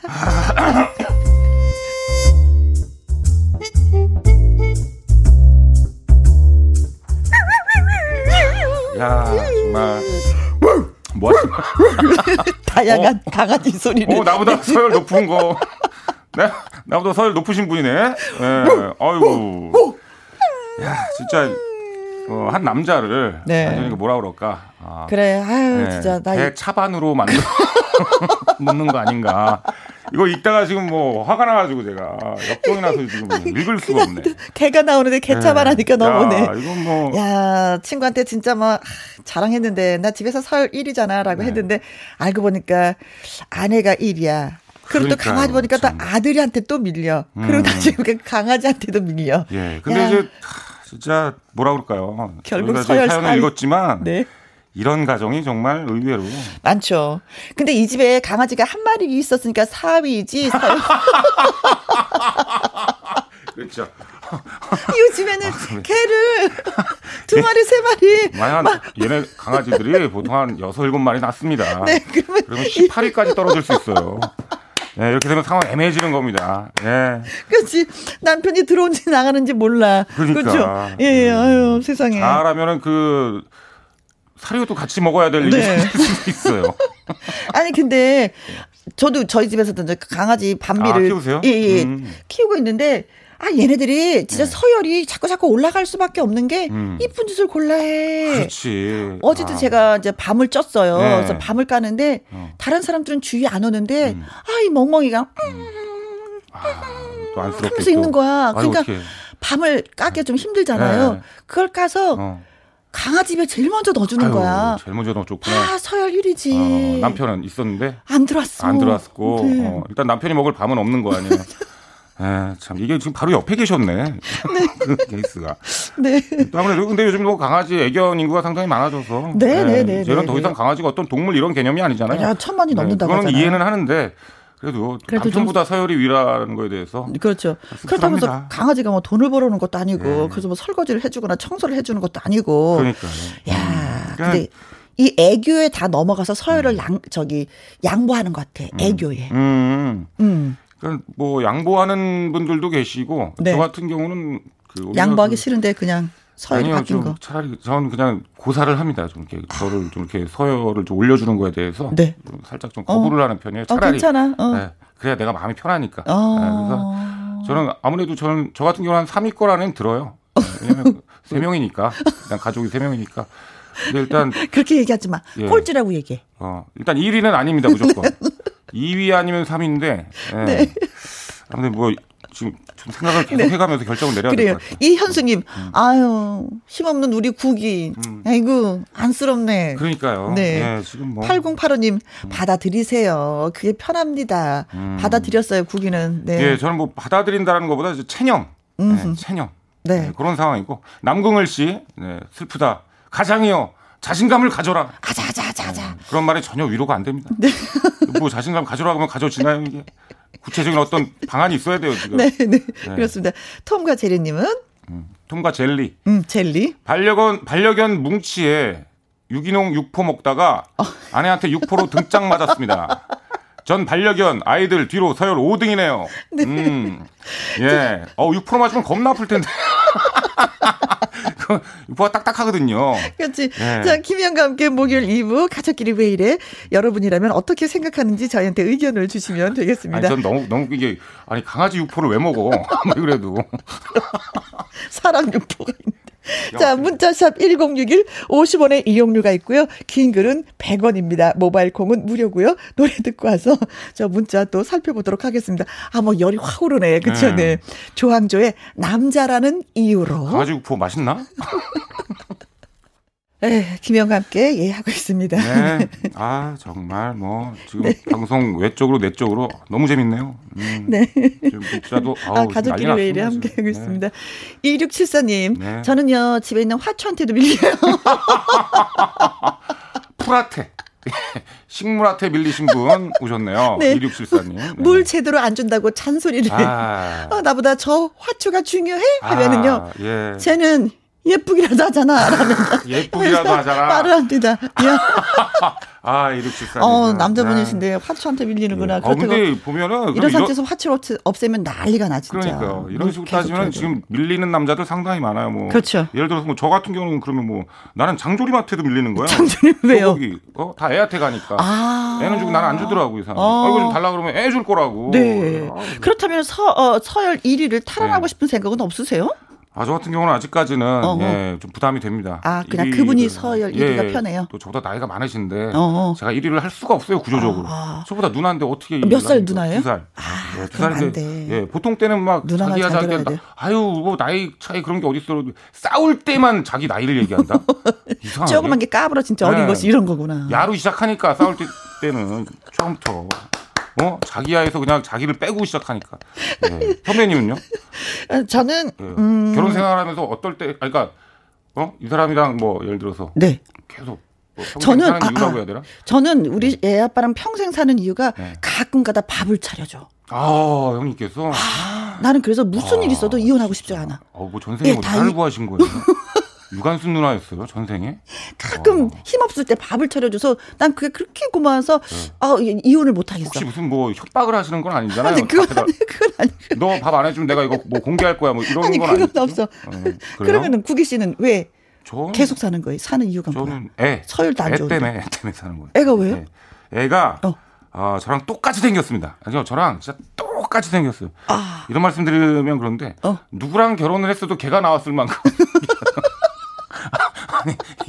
야 정말 뭐 다양한 강아지 소리를. 어 나보다 서열 높은 거. 네? 나보다 서열 높으신 분이네. 예. 아이고. 야 진짜 어, 한 남자를 네. 완전히 그 뭐라 그럴까. 아, 그래, 아유, 네, 진짜, 나. 이- 배 차반으로 만들 묻는 거 아닌가. 이거 읽다가 지금 뭐 화가 나가지고 제가 역동이 나서 지금 읽을 수가 없네. 개가 나오는데 개차만 하니까 너무네. 야, 이건 뭐 야, 친구한테 진짜 뭐, 아, 자랑했는데, 나 집에서 서열 1위잖아, 라고 네. 했는데, 알고 보니까, 아내가 1위야. 그리고 또 강아지 보니까 참. 또 아들한테 또 밀려. 음. 그리고 보니까 강아지한테도 밀려. 예. 근데 야. 이제 하, 진짜 뭐라 그럴까요? 결국 서열 사연을 살- 읽었지만 네. 이런 가정이 정말 의외로 많죠. 근데 이 집에 강아지가 한 마리 있었으니까 4위지. 서열. 그렇죠. 요즘에는 개를 두 마리, 세 마리. 만약 한 얘네 강아지들이 보통 한 여섯 일곱 마리 낳습니다. 네, 그러면 그러면 18위까지 떨어질 수 있어요. 예, 이렇게 되면 상황 애매해지는 겁니다. 예. 그렇지. 남편이 들어온지 나가는지 몰라. 그러니까. 그렇죠. 예, 예, 아유, 세상에. 잘하면은 그 사료도 같이 먹어야 될 일이 네. 있어요. 아니 근데 저도 저희 집에서도 이제 강아지 밤비를 아, 키우세요? 예, 예, 음. 키우고 있는데 아 얘네들이 진짜 서열이 자꾸 자꾸 올라갈 수밖에 없는 게 음. 이쁜 짓을 골라해. 그렇지. 어제도 아, 제가 이제 밤을 쪘어요. 네. 그래서 밤을 까는데 어. 다른 사람들은 주의 안 오는데 음. 아이 멍멍이가 또 안쓰럽게 하면서 또. 있는 거야. 아유, 그러니까 어떡해. 밤을 까기 좀 힘들잖아요. 네. 그걸 까서 어. 강아지 입에 제일 먼저 넣어주는 아유, 거야. 제일 먼저 넣어줬구나. 아 서열 1위지. 어, 남편은 있었는데 안 들어왔어. 안 들어왔고 네. 어, 일단 남편이 먹을 밤은 없는 거 아니에요. 에, 참 이게 지금 바로 옆에 계셨네. 그 케이스가. 네. 또 아무래도 근데 요즘 뭐 강아지 애견 인구가 상당히 많아져서 네, 예, 네, 네, 이제는 네, 더 이상 네. 강아지가 어떤 동물 이런 개념이 아니잖아요. 야, 천만이 넘는다고 그거는. 이해는 하는데 그래도, 그래도 남편보다 서열이 위라는 거에 대해서 그렇죠. 그렇다면서 강아지가 뭐 돈을 벌어오는 것도 아니고 예. 그래서 뭐 설거지를 해주거나 청소를 해주는 것도 아니고. 그러니까요. 야, 그러니까- 근데 이 애교에 다 넘어가서 서열을 양 저기 양보하는 것 같아. 애교에. 음. 음. 그러니까 뭐 양보하는 분들도 계시고 네. 저 같은 경우는 그 양보하기 그- 싫은데 그냥 서열이 바뀐 좀 거. 차라리 저는 그냥 고사를 합니다. 좀 이렇게 저를 좀 이렇게 서열을 좀 올려주는 거에 대해서 네. 좀 살짝 좀 거부를 하는 편이에요. 어, 차라리 괜찮아. 어. 네, 그래야 내가 마음이 편하니까. 어. 네, 그래서 저는 아무래도 저는 저 같은 경우는 한 3위 거라는 들어요. 네, 왜냐면 세 명이니까 일단 가족이 세 명이니까. 근데 일단 그렇게 얘기하지 마. 예. 꼴찌라고 얘기해. 어, 일단 1위는 아닙니다 무조건. 2위 아니면 3위인데. 예. 네. 아무튼 뭐 지금 좀 생각을 계속 해가면서 결정을 내려야 될. 것 같아요. 이현수님, 아유 힘없는 우리 국이. 음. 아이고 안쓰럽네. 그러니까요. 네. 예, 지금 뭐 8085님 받아들이세요. 그게 편합니다. 음. 받아들였어요 국기는. 네. 예, 저는 뭐 받아들인다라는 것보다 이제 체념. 네, 체념 네. 네, 그런 상황이고 남궁을 씨 네, 슬프다 가장이요 자신감을 가져라 아자 아자 아자 아자. 그런 말이 전혀 위로가 안 됩니다. 뭐 자신감 가져라 그러면 가져지나요 이게 구체적인 어떤 방안이 있어야 돼요 지금. 네, 네, 그렇습니다. 톰과 제리님은 톰과 젤리 음 젤리. 반려견 반려견 뭉치에 유기농 육포 먹다가 어. 아내한테 육포로 등짝 맞았습니다. 전 반려견 아이들 뒤로 서열 5등이네요. 음. 예. 어, 육포로 맞으면 겁나 아플 텐데. 그 육포가 딱딱하거든요. 그렇지. 네. 자, 김현과 함께 목요일 2부 가족끼리 왜 이래? 여러분이라면 어떻게 생각하는지 저희한테 의견을 주시면 아니, 되겠습니다. 전 너무 너무 이게 아니 강아지 육포를 왜 먹어? 뭐 그래도. 사랑 육포가 있는데. 자, 문자샵 1061 50원의 이용료가 있고요. 긴 글은 100원입니다. 모바일 콩은 무료고요. 노래 듣고 와서 저 문자 또 살펴보도록 하겠습니다. 아, 뭐 열이 확 오르네. 그쵸? 네. 네. 조항조의 남자라는 이유로. 강아지 육포 맛있나? 에, 김영과 함께 예 하고 있습니다. 네. 아, 정말 뭐 지금 방송 외적으로 내적으로 너무 재밌네요. 음, 네. 지금 문자도 아, 가족끼리 왜 이래 함께 하고 지금. 있습니다. 2674님, 네. 저는요, 집에 있는 화초한테도 밀려요. 풀아테. 식물아테 밀리신 분 오셨네요. 네. 2674님. 물 제대로 안 준다고 잔소리를 해. 아. 어, 나보다 저 화초가 중요해? 하면은요, 아, 예. 쟤는 예쁘기라도 하잖아. 라면 예쁘기라도 하잖아. 말을 합니다. 야, 아, 2674님. 어, 남자분이신데 화초한테 밀리는구나. 어, 그렇다고 근데 보면은 이런 상태에서 화초를 없- 없애면 난리가 나 진짜. 그러니까요. 이런 물 식으로 따지면. 지금 밀리는 남자들 상당히 많아요. 뭐 그렇죠. 예를 들어서 뭐 저 같은 경우는 그러면 뭐 나는 장조림한테도 밀리는 거야. 장조림 왜요? 소고기. 어? 다 애한테 가니까. 아. 애는 주고 나는 안 주더라고 이 사람. 아. 아. 이거 좀 달라 그러면 애 줄 거라고. 네. 아, 그렇다면 서, 어, 서열 1위를 탈환하고 네. 싶은 생각은 없으세요? 아, 저 같은 경우는 아직까지는 어허. 예, 좀 부담이 됩니다. 아, 그냥 1위를. 그분이 서열 1위가 편해요? 또 저보다 나이가 많으신데 어허. 제가 1위를 할 수가 없어요 구조적으로. 아. 저보다 누나인데 어떻게 몇살 1위를 누나예요? 두 살. 아, 예, 두 살인데 돼. 예, 보통 때는 막 자기야 잘 자기야 아유 뭐 나이 차이 그런 게 어디 있어 싸울 때만 자기 나이를 얘기한다. 이상하게. 조그만 게 까불어 진짜 어린 네. 것이 이런 거구나. 야로 시작하니까 싸울 때, 때는 처음부터 어 자기야에서 그냥 자기를 빼고 시작하니까. 예. 선배님은요? 어, 저는 예. 음, 결혼 생활하면서 어떨 때, 아니, 그러니까 어 이 사람이랑 뭐 예를 들어서 네. 계속 뭐 저는 아, 아? 저는 우리 애 아빠랑 평생 사는 이유가 네. 가끔가다 밥을 차려줘. 아 형님께서 나는 그래서 무슨 아, 일 있어도 이혼하고 싶지 않아. 어뭐 전생에 예, 뭐다 나를 이- 구하신 거예요? 유관순 누나였어요 전생에? 가끔 힘 없을 때 밥을 차려줘서 난 그게 그렇게 고마워서 아 이- 이혼을 못 하겠어. 네. 혹시 무슨 뭐 협박을 하시는 건 아니잖아요. 아니 그건 아니 그건 아니. 너 밥 안 해주면 내가 이거 뭐 공개할 거야 뭐 이런 아니 건 그건 아니죠? 없어. 어, 그래요? 그러면은 구기 씨는 왜 저는- 계속 사는 거예요? 사는 이유가 뭐야? 저는 애 서열도 안애 좋은데. 때문에 애 때문에 사는 거예요. 애가 왜요? 애. 애가 어. 아, 저랑 똑같이 생겼습니다. 아니요, 저랑 진짜 똑같이 생겼어요. 아. 이런 말씀 드리면 그런데 어. 누구랑 결혼을 했어도 걔가 나왔을 만큼 아니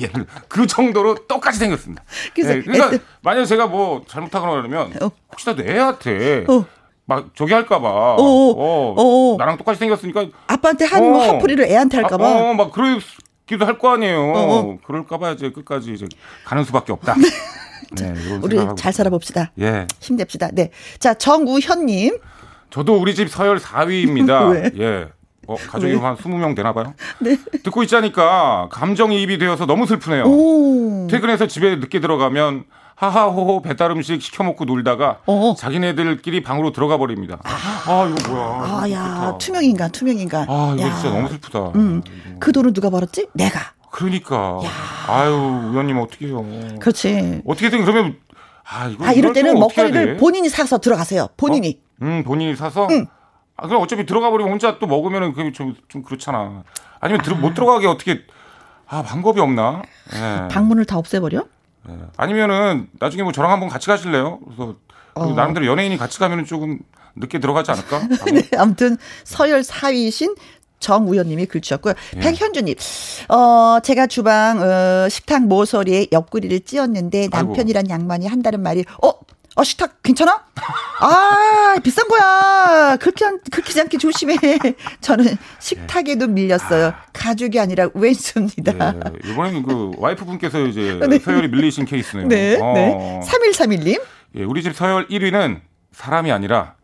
얘를 그 정도로 똑같이 생겼습니다. 그래서 예, 그러니까 애 때- 만약에 제가 뭐 잘못하거나 그러면 어. 혹시라도 애한테 어. 막 저기 할까봐 어. 어, 어. 나랑 똑같이 생겼으니까 아빠한테 뭐 어. 화풀이를 애한테 할까봐. 아, 어, 막 그러기도 할 거 아니에요. 어, 어. 그럴까봐 이제 끝까지 이제 가는 수밖에 없다. 네, 이런 우리 잘 살아봅시다. 예. 힘냅시다. 네. 자, 정우현님. 저도 우리 집 서열 4위입니다. 왜? 예. 어, 가족이 왜? 한 20명 되나 봐요. 네. 듣고 있자니까 감정이입이 되어서 너무 슬프네요. 오. 퇴근해서 집에 늦게 들어가면 하하호호 배달 음식 시켜 먹고 놀다가 어. 자기네들끼리 방으로 들어가 버립니다. 아, 이거 뭐야. 아, 야, 슬프다. 투명 인간, 투명 인간. 아, 이거 야. 진짜 너무 슬프다. 음. 그 돈은 누가 벌었지? 내가. 그러니까. 아유, 의원님 어떡해요. 그렇지. 어떻게든 그러면 아, 이거 아, 이럴 때는 어떻게 먹거리를 돼? 본인이 사서 들어가세요. 본인이. 음, 본인이 사서? 아, 그럼 어차피 들어가 버리면 혼자 또 먹으면은 그게 좀, 좀 그렇잖아. 아니면 들어, 못 들어가게 어떻게, 아, 방법이 없나? 예. 방문을 다 없애버려? 예. 아니면은 나중에 뭐 저랑 한번 같이 가실래요? 그래서 어. 나름대로 연예인이 같이 가면은 조금 늦게 들어가지 않을까? 네, 아무튼 서열 4위이신 정우현님이 글 주셨고요. 예. 백현주님, 어, 제가 주방, 어, 식탁 모서리에 옆구리를 찌었는데 남편이란 양반이 한다는 말이, 어, 어, 식탁 괜찮아? 아, 비싼 거야. 그렇게, 안, 그렇게 않게 조심해. 저는 식탁에도 밀렸어요. 가족이 아니라 왼수입니다. 예. 이번에는 그 와이프 분께서 이제 네. 서열이 밀리신 케이스네요. 네, 어. 네. 3131님. 예, 우리 집 서열 1위는 사람이 아니라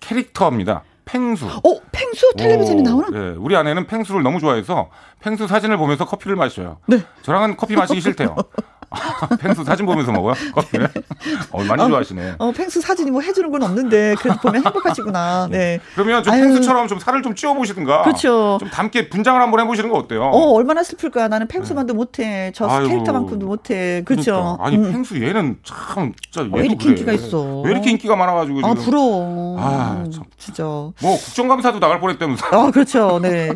캐릭터입니다. 팽수. 어, 팽수 텔레비전에 오, 나오나? 예, 우리 아내는 팽수를 너무 좋아해서 팽수 사진을 보면서 커피를 마셔요. 네. 저랑은 커피 마시기 싫대요. 팽수 사진 보면서 먹어요? 커피를? 어, 많이 좋아하시네. 어, 팽수 사진이 뭐 해주는 건 없는데, 그래도 보면 행복하시구나. 네. 그러면 좀 아유. 팽수처럼 좀 살을 좀 찌워보시든가. 그렇죠. 좀 담게 분장을 한번 해보시는 거 어때요? 어, 얼마나 슬플까. 나는 팽수만도 못해. 저 네. 아이고. 캐릭터만큼도 못해. 그렇죠. 그러니까. 아니 음. 팽수 얘는 참 진짜 왜 이렇게 그래. 인기가 있어? 왜 이렇게 인기가 많아가지고 아, 지금 부러워. 아, 음, 참. 진짜. 뭐 국정감사도 나갈 뻔했다면서. 아, 그렇죠. 네.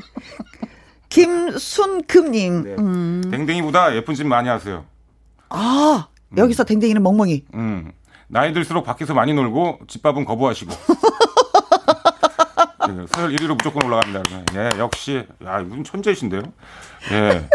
김순금님. 네. 음. 댕댕이보다 예쁜 짓 많이 하세요. 아, 여기서 댕댕이는 멍멍이. 음. 나이 들수록 밖에서 많이 놀고 집밥은 거부하시고. 예, 서열 1위로 무조건 올라갑니다. 예, 역시 야 이분 천재이신데요. 예.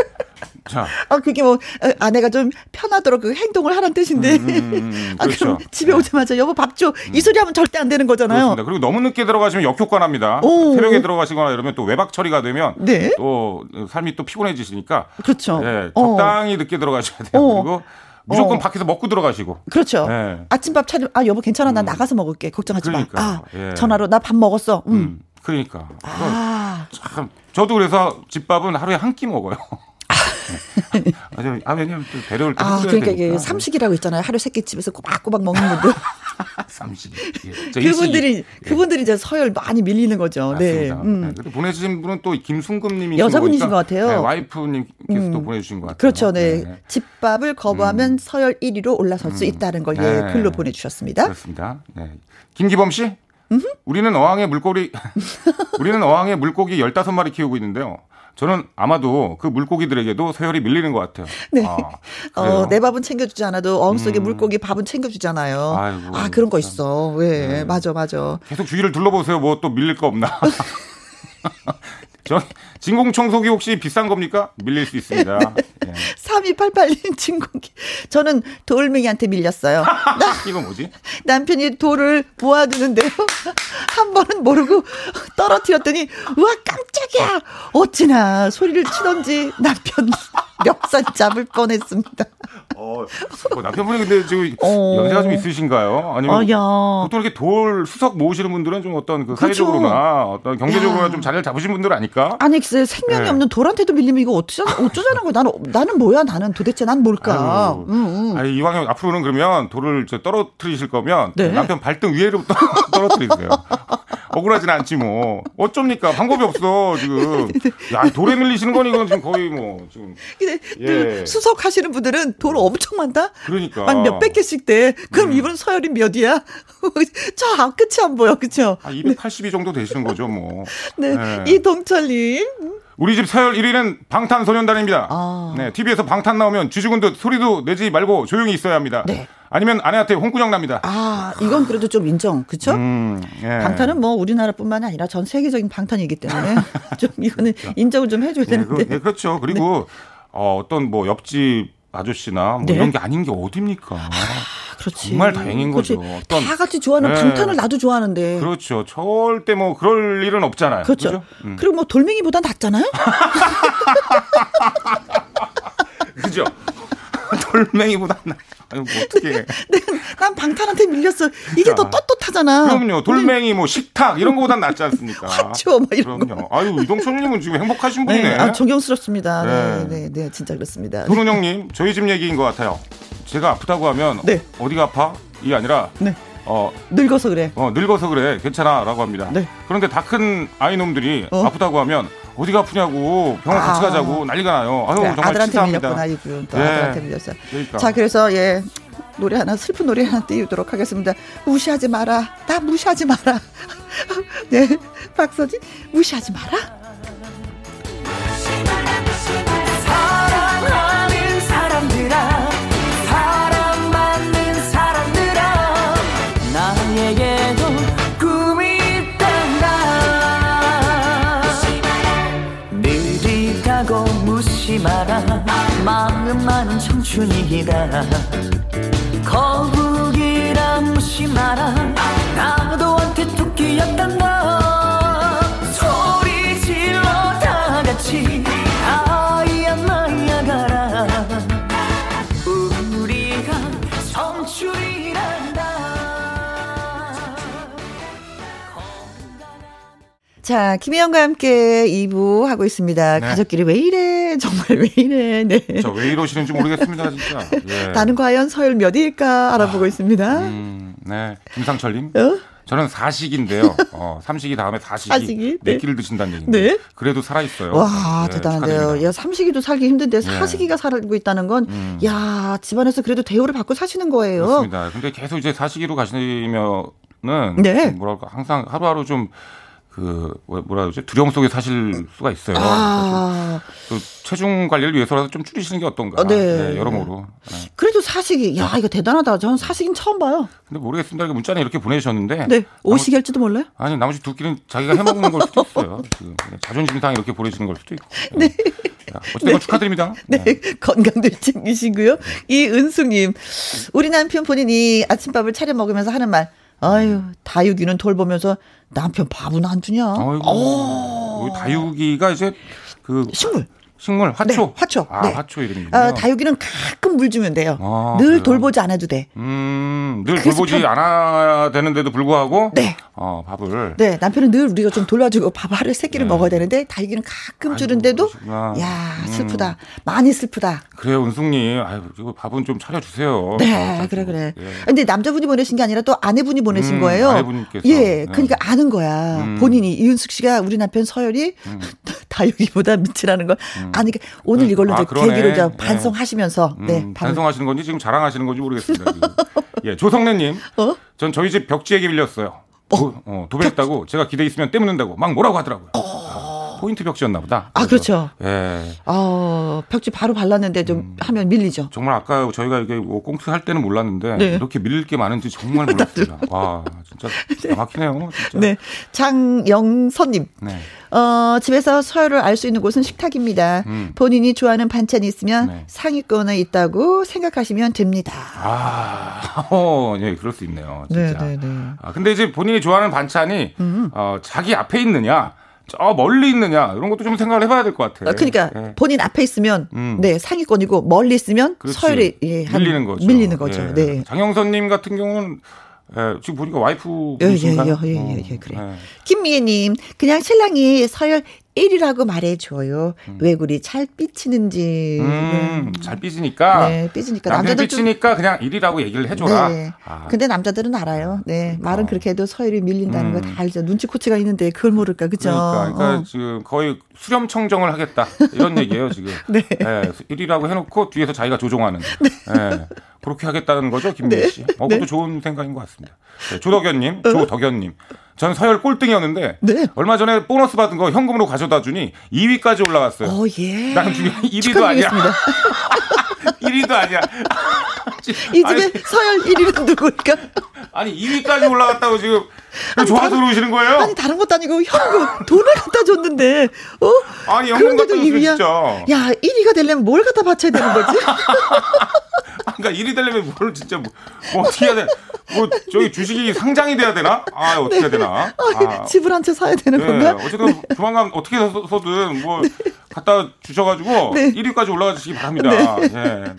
자, 아, 그게 뭐, 어, 아내가 좀 편하도록 그 행동을 하라는 뜻인데. 음, 음, 음, 아, 그럼 그렇죠. 집에 오자마자 여보 밥 줘. 이 소리 하면 절대 안 되는 거잖아요. 그렇습니다. 그리고 너무 늦게 들어가시면 역효과 납니다. 오. 새벽에 들어가시거나 이러면 또 외박 처리가 되면 네. 또 삶이 또 피곤해지시니까 그렇죠. 예, 어. 적당히 늦게 들어가셔야 돼요. 어. 그리고 무조건 어. 밖에서 먹고 들어가시고. 그렇죠. 예. 아침밥 차려. 아, 여보 괜찮아. 나 나가서 먹을게. 걱정하지 그러니까, 마. 아, 예. 전화로 나 밥 먹었어. 음. 음, 그러니까. 아, 참 저도 그래서 집밥은 하루에 한 끼 먹어요. 네. 아, 저- 아, 왜냐면 또 배려를 또 아, 그러니까 이게. 삼식이라고 있잖아요. 하루 세끼 집에서 꼬박꼬박 먹는 분들. 삼식. 예. 저 일식이. 그분들이 그분들이 이제 서열 많이 밀리는 거죠. 네. 맞습니다. 음. 네. 보내주신 분은 또 김순금님이 여자분이신 것 같아요. 와이프님께서 또 음. 보내주신 것 같아요. 그렇죠. 네. 네. 집밥을 거부하면 서열 1위로 올라설 수 있다는 걸 예, 네. 글로 보내주셨습니다. 그렇습니다. 네. 김기범 씨, 우리는 어항에 물고기 우리는 어항에 물고기 15마리 키우고 있는데요. 저는 아마도 그 물고기들에게도 서열이 밀리는 것 같아요. 네. 아? 어, 내 밥은 챙겨주지 않아도 어항 속에 음. 물고기 밥은 챙겨주잖아요. 아이고, 아, 그런 거 참. 있어. 왜? 네. 맞아, 맞아. 계속 주위를 둘러보세요. 뭐 또 밀릴 거 없나? 저 진공 청소기 혹시 비싼 겁니까? 밀릴 수 있습니다. 예. 3288님 진공기. 저는 돌멩이한테 밀렸어요. 나, 이거 뭐지? 남편이 돌을 모아두는데요. 한 번은 모르고 떨어뜨렸더니, 우와, 깜짝이야! 어찌나 소리를 치던지 남편 멱살 잡을 뻔했습니다. 어, 뭐 남편분이 근데 지금 어. 연세가 좀 있으신가요? 아니면 어, 야. 보통 이렇게 돌 수석 모으시는 분들은 좀 어떤 그 그렇죠. 사회적으로나 어떤 경제적으로나 야. 좀 자리를 잡으신 분들 아닐까? 아니, 글쎄, 생명이 네. 없는 돌한테도 밀리면 이거 어쩌, 어쩌자는 거야. 나는, 나는 뭐야, 나는 도대체 난 뭘까. 아이고. 음, 음. 아니, 이왕에 앞으로는 그러면 돌을 저 떨어뜨리실 거면 네. 남편 발등 위에로부터 떨어뜨리세요. 억울하진 않지 뭐. 어쩝니까? 방법이 없어 지금. 야 돌에 밀리시는 건 이건 지금 거의 뭐 지금. 근데 예. 그 수석 하시는 분들은 돌 엄청 많다? 그러니까. 막 몇백 개씩 돼. 그럼 음. 이분 서열이 몇이야? 저앞 끝이 안 보여. 그쵸? 한282 정도 되시는 거죠 뭐. 네. 네. 이동철님. 우리 집 서열 1위는 방탄소년단입니다. 아. 네, TV에서 방탄 나오면 쥐죽은 듯 소리도 내지 말고 조용히 있어야 합니다. 네. 아니면 아내한테 홍구정 납니다. 아, 이건 그래도 좀 인정. 그쵸? 음, 예. 방탄은 뭐 우리나라뿐만이 아니라 전 세계적인 방탄이기 때문에 좀 이거는 인정을 좀 해줘야 예, 그, 되는데. 예, 그렇죠. 그리고 어, 어떤 뭐 옆집 아저씨나 뭐 네. 이런 게 아닌 게 어딥니까? 그렇지. 정말 다행인 그렇지. 거죠. 어떤- 다 같이 좋아하는 네. 방탄을 나도 좋아하는데. 그렇죠. 절대 뭐 그럴 일은 없잖아요. 그렇죠. 그죠? 음. 그리고 뭐 돌멩이보다 낫잖아요? 그죠? 돌멩이보다 나. 아유, 뭐 어떻게. 네, 난 방탄한테 밀렸어. 이게 더 떳떳하잖아. 그럼요. 돌멩이, 뭐 식탁 이런 거보단 낫지 않습니까? 화초 막 이런 그럼요. 아유 이동철님은 지금 행복하신 분이네. 네, 아, 존경스럽습니다. 네, 네. 네, 네, 진짜 그렇습니다. 도훈형님 저희 집 얘기인 것 같아요. 제가 아프다고 하면 네. 어디가 아파? 이게 아니라 네. 어, 늙어서 그래. 어, 늙어서 그래 괜찮아라고 합니다. 네. 그런데 다 큰 아이놈들이 어? 아프다고 하면 어디가 아프냐고 병원 같이 아. 가자고 난리가 나요. 아유 그래, 정말 아들한테 치사합니다. 밀렸구나 이분 또 네. 아들한테 밀렸어. 그러니까. 자, 그래서 예 노래 하나 슬픈 노래 하나 띄우도록 하겠습니다. 무시하지 마라. 나 무시하지 마라. 네, 박서진 무시하지 마라. 마음 많은 청춘이다. 거북이라 무시 마라. 나도 한테 토끼였단다 자, 김혜영과 함께 2부 하고 있습니다. 네. 가족끼리 왜 이래? 정말 왜 이래? 네. 저 왜 이러시는지 모르겠습니다 진짜. 예. 나는 과연 서열 몇일까 알아보고 있습니다. 음, 네 김상철님. 어? 저는 사식인데요. 어, 삼식이 다음에 사식이 사식이? 네. 네 끼를 드신다는 얘기인데. 네. 그래도 살아 있어요. 와, 대단한데요. 야, 삼식이도 살기 힘든데 사식이가 살고 있다는 건, 음. 야, 집안에서 그래도 대우를 받고 사시는 거예요. 그렇습니다. 근데 계속 이제 사시기로 가시면은 네. 뭐랄까 항상 하루하루 좀 그 뭐- 뭐라 그러지 두려움 속에 사실 수가 있어요. 아, 또 체중 관리를 위해서라도 좀 줄이시는 게 어떤가. 어, 네. 여러모로. 네. 그래도 사식이, 야, 이거 대단하다. 저는 사식인 처음 봐요. 근데 모르겠습니다. 이렇게 문자는 이렇게 보내주셨는데. 네. 오시게 할지도 몰라요? 아니 나머지 두 끼는 자기가 해먹는 걸 수도 있어요. 지금 자존심 상에 이렇게 보내주는 걸 수도 있고. 네. 어쨌든 축하드립니다. 네, 건강도 챙기시고요. 이 은숙님, 우리 남편 본인이 아침밥을 차려 먹으면서 하는 말, 아유, 다육이는 돌 보면서 남편 밥은 안 주냐? 아이고. 우리 다육이가 이제 그 식물. 식물 화초. 네, 화초. 아, 네. 화초 이름이군요. 어, 다육이는 가끔 물 주면 돼요. 아, 늘 그래요? 돌보지 않아도 돼. 음, 늘 돌보지 편- 않아야 되는데도 불구하고 네. 어, 밥을 네, 남편은 늘 우리가 좀 돌봐주고 밥 하루 세 끼를 먹어야 되는데 다육이는 가끔 주는데도 네. 그러시구나. 야 음. 슬프다, 많이 슬프다. 그래요, 은숙 님. 아유, 이거 밥은 좀 차려 주세요. 네, 그래 그래. 예. 근데 남자분이 보내신 게 아니라 또 아내분이 보내신 음, 거예요. 아내분께서. 예, 네. 그러니까 아는 거야. 음. 본인이 이윤숙 씨가 우리 남편 서열이 다육이보다 밑이라는 걸 아니까 오늘 이걸로 아. 계기로 좀 네. 반성하시면서 네, 음, 밥을- 반성하시는 건지 지금 자랑하시는 건지 모르겠습니다. 예, 조성래님. 어? 전 저희 집 벽지에게 빌렸어요. 도, 어, 도배했다고 제가 기대 있으면 떼묻는다고 막 뭐라고 하더라고요. 아, 포인트 벽지였나 보다. 아 그렇죠. 예. 어, 벽지 바로 발랐는데 좀 음. 하면 밀리죠. 정말 아까 저희가 이게 뭐 꽁트 할 때는 몰랐는데 네. 이렇게 밀릴 게 많은지 정말 몰랐습니다. 와, 진짜 기가 막히네요. 진짜. 네, 장영선님. 네. 어, 집에서 서열을 알 수 있는 곳은 식탁입니다. 음. 본인이 좋아하는 반찬이 있으면 네. 상위권에 있다고 생각하시면 됩니다. 아, 어, 예, 그럴 수 있네요. 진짜. 네, 네, 네. 아, 근데 이제 본인이 좋아하는 반찬이 음. 어, 자기 앞에 있느냐, 저 멀리 있느냐 이런 것도 좀 생각을 해봐야 될 것 같아요. 어, 그러니까 예. 본인 앞에 있으면 음. 네 상위권이고 멀리 있으면 그렇지. 서열이 예, 한- 밀리는 거죠. 밀리는 거죠. 예. 네. 장영선님 같은 경우는 예, 지금 보니까 와이프 예, 예, 분이신가요? 예, 예, 어, 예, 예, 그래. 예. 김미애님, 그냥 신랑이 서열 1위라고 말해줘요. 왜 그리 잘 삐치는지. 음, 잘 삐지니까. 네, 삐지니까 남자들 좀- 삐치니까 그냥 일이라고 얘기를 해줘라. 네. 아, 근데 남자들은 알아요. 네. 말은 그렇게 해도 서열이 밀린다는 거다 알죠. 눈치코치가 있는데 그걸 모를까, 그죠? 음. 그러니까, 그러니까 어. 지금 거의 수렴 청정을 하겠다 이런 얘기예요 지금. 네. 예, 1위라고 해놓고 뒤에서 자기가 조종하는. 예, 그렇게 하겠다는 거죠 김미애 네. 씨. 어, 그것도 좋은 생각인 것 같습니다. 네, 조덕현님, 조덕현님. 전 서열 꼴등이었는데 네. 얼마 전에 보너스 받은 거 현금으로 가져다 주니 2위까지 올라갔어요. 어, 예. 난 지금 1위도 아니야. 축하드리겠습니다. 1위도 아니야. 이 집에 서열 1위는 누굴까? 아니 2위까지 올라갔다고 지금 좋아서 그러시는 거예요? 아니, 다른 것도 아니고 현금, 돈을 갖다 줬는데, 어? 아니, 현금 갖다 줬어요, 2위야? 진짜. 야, 1위가 되려면 뭘 갖다 바쳐야 되는 거지? 그러니까 1위 되려면 뭘 진짜 뭐, 뭐 어떻게 해야 돼? 뭐 저기 주식이 상장이 돼야 되나? 아 어떻게 해야 되나? 아, 집을 한 채 사야 되는 네, 건가? 어쨌든 조만간 어떻게 해서든 뭐 갖다 주셔가지고 네. 1위까지 올라가시기 바랍니다. 예.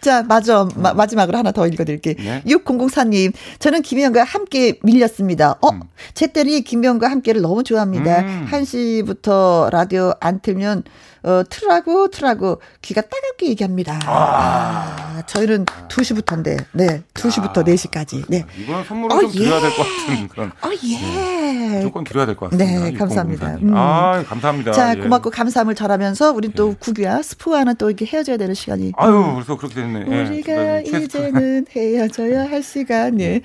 자, 맞아. 마, 마지막으로 하나 더 읽어드릴게요. 네. 6004님, 저는 김희영과 함께 밀렸습니다. 어, 제 딸이 김희영과 함께를 너무 좋아합니다. 음. 1시부터 라디오 안 틀면, 어, 틀라고, 틀라고, 귀가 따갑게 얘기합니다. 아, 저희는 2시부터인데, 네, 2시부터 4시까지. 네. 이건 선물을 어, 좀 드려야 예. 될것 같은 그런 어, 예. 무조건 드려야 될 것 같습니다. 네, 감사합니다. 6004 님. 음. 아 감사합니다. 자, 예. 고맙고 감사함을 전하면서, 우린 또 구비와 스프와는 또 이렇게 헤어져야 되는 시간이. 아유 벌써 그렇게 됐네. 예. 우리가 최- 이제는 헤어져야 할 시간. 예.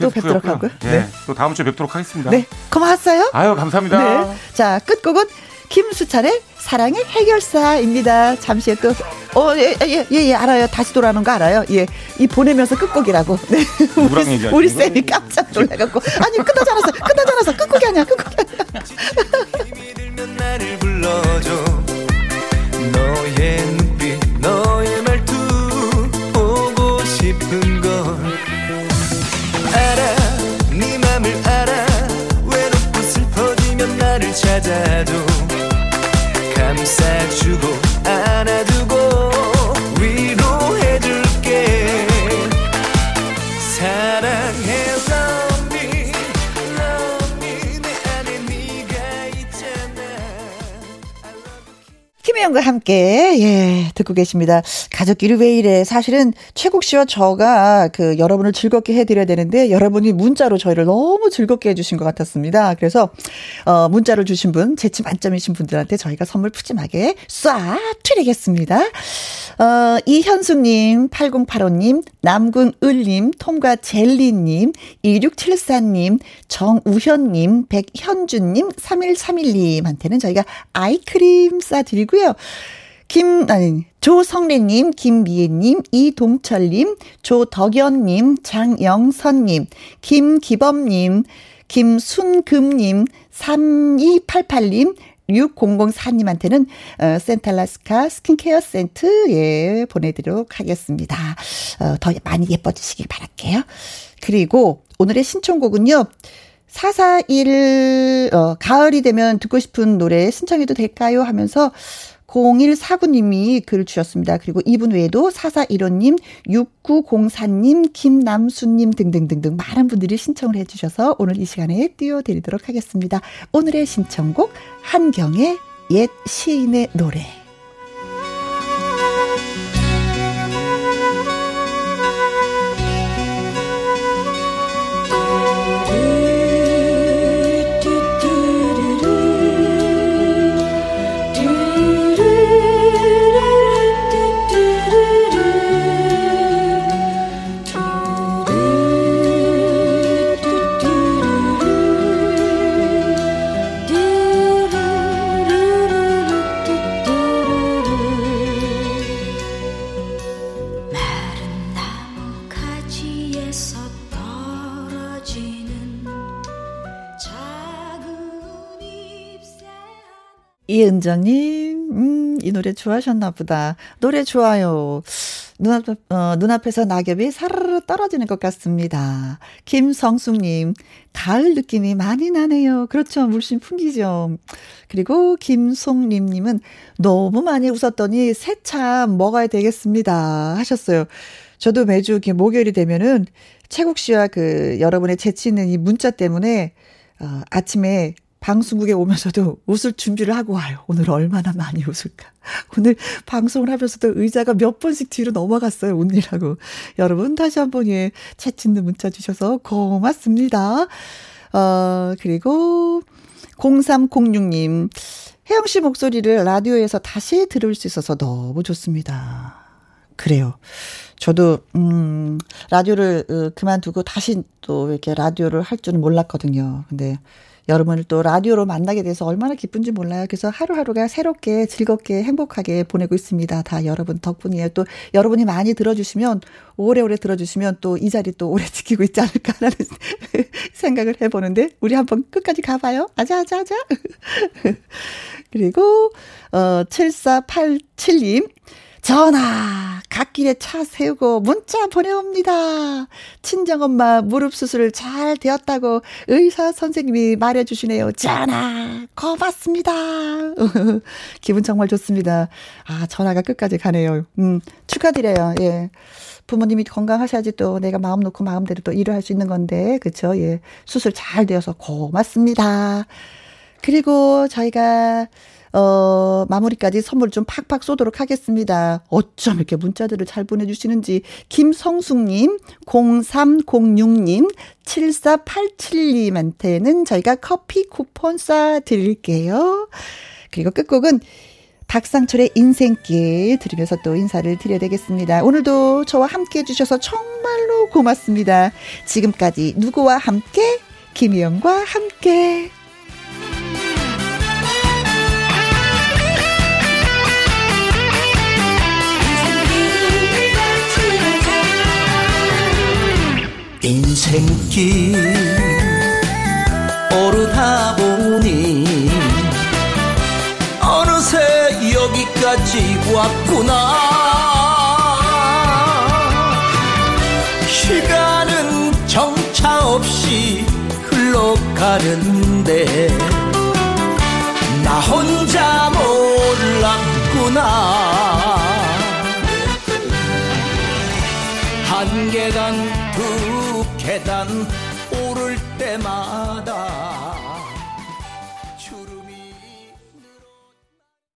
또. 뵙도록 하고요. 예. 네. 또 다음 주에 뵙도록 하겠습니다. 네. 고마웠어요. 아유 감사합니다. 네. 자, 끝곡은 김수찬의 사랑의 해결사입니다. 잠시 후에 또, 어, 예, 예, 예, 예, 알아요. 다시 돌아오는 거 알아요. 예. 이 보내면서 끝곡이라고. 네. 우리, 우리? 쌤이 깜짝 놀라갖고. 아니, 끝나지 않았어. 끝나지 않았어. 끝곡이 아니야. 끝곡이 아니야. 너의 눈빛 너의 말투 보고 싶은 걸 슬 함께, 예, 듣고 계십니다. 가족끼리 왜 이래. 사실은 최국 씨와 저가 그 여러분을 즐겁게 해드려야 되는데 여러분이 문자로 저희를 너무 즐겁게 해주신 것 같았습니다. 그래서, 어, 문자를 주신 분, 재치 만점이신 분들한테 저희가 선물 푸짐하게 쏴 드리겠습니다. 어, 이현숙님, 8085님, 남군을님, 통과 젤리님, 2674님, 정우현님, 백현주님, 3131님한테는 저희가 아이크림 싸드리고요. 김, 아니, 조성래님, 김미애님, 이동철님, 조덕연님, 장영선님, 김기범님, 김순금님, 3288님, 6004님한테는 어, 센탈라스카 스킨케어 센트 예 보내드리도록 하겠습니다. 어, 더 많이 예뻐지시길 바랄게요. 그리고 오늘의 신청곡은요. 441, 어, 가을이 되면 듣고 싶은 노래 신청해도 될까요? 하면서 0149님이 글을 주셨습니다. 그리고 이분 외에도 4415님, 6904님, 김남수님 등등등등 많은 분들이 신청을 해주셔서 오늘 이 시간에 띄워드리도록 하겠습니다. 오늘의 신청곡, 한경의 옛 시인의 노래. 이은정님, 음, 이 노래 좋아하셨나 보다. 노래 좋아요. 눈앞, 어, 눈앞에서 낙엽이 사르르 떨어지는 것 같습니다. 김성숙님, 가을 느낌이 많이 나네요. 그렇죠. 물씬 풍기죠. 그리고 김송림님은 너무 많이 웃었더니 새참 먹어야 되겠습니다. 하셨어요. 저도 매주 이렇게 목요일이 되면은 최국 씨와 그 여러분의 재치 있는 이 문자 때문에 어, 아침에 방송국에 오면서도 웃을 준비를 하고 와요. 오늘 얼마나 많이 웃을까. 오늘 방송을 하면서도 의자가 몇 번씩 뒤로 넘어갔어요. 웃느라고. 여러분 다시 한번 예, 있는 문자 주셔서 고맙습니다. 어, 그리고 0306님. 혜영 씨 목소리를 라디오에서 다시 들을 수 있어서 너무 좋습니다. 그래요. 저도 음 라디오를 어, 그만두고 다시 또 이렇게 라디오를 할 줄은 몰랐거든요. 근데 여러분을 또 라디오로 만나게 돼서 얼마나 기쁜지 몰라요. 그래서 하루하루가 새롭게 즐겁게 행복하게 보내고 있습니다. 다 여러분 덕분이에요. 또 여러분이 많이 들어주시면 오래오래 들어주시면 또 이 자리 또 오래 지키고 있지 않을까라는 생각을 해보는데 우리 한번 끝까지 가봐요. 아자아자아자. 그리고 어 7487님 전화 갓길에 차 세우고 문자 보내옵니다. 친정엄마 무릎 수술 잘 되었다고 의사 선생님이 말해주시네요. 전화 고맙습니다. 기분 정말 좋습니다. 아 전화가 끝까지 가네요. 음 축하드려요. 예. 부모님이 건강하셔야지 또 내가 마음 놓고 마음대로 또 일을 할 수 있는 건데 그쵸 예 수술 잘 되어서 고맙습니다. 그리고 저희가 어, 마무리까지 선물 좀 팍팍 쏘도록 하겠습니다. 어쩜 이렇게 문자들을 잘 보내주시는지. 김성숙님, 0306님, 7487님한테는 저희가 커피 쿠폰 쏴드릴게요. 그리고 끝곡은 박상철의 인생길 들으면서 또 인사를 드려야 되겠습니다. 오늘도 저와 함께 해주셔서 정말로 고맙습니다. 지금까지 누구와 함께? 김희영과 함께. 생길 오르다 보니 어느새 여기까지 왔구나. 시간은 정차 없이 흘러가는데 나 혼자 몰랐구나. 한 계단 Heddan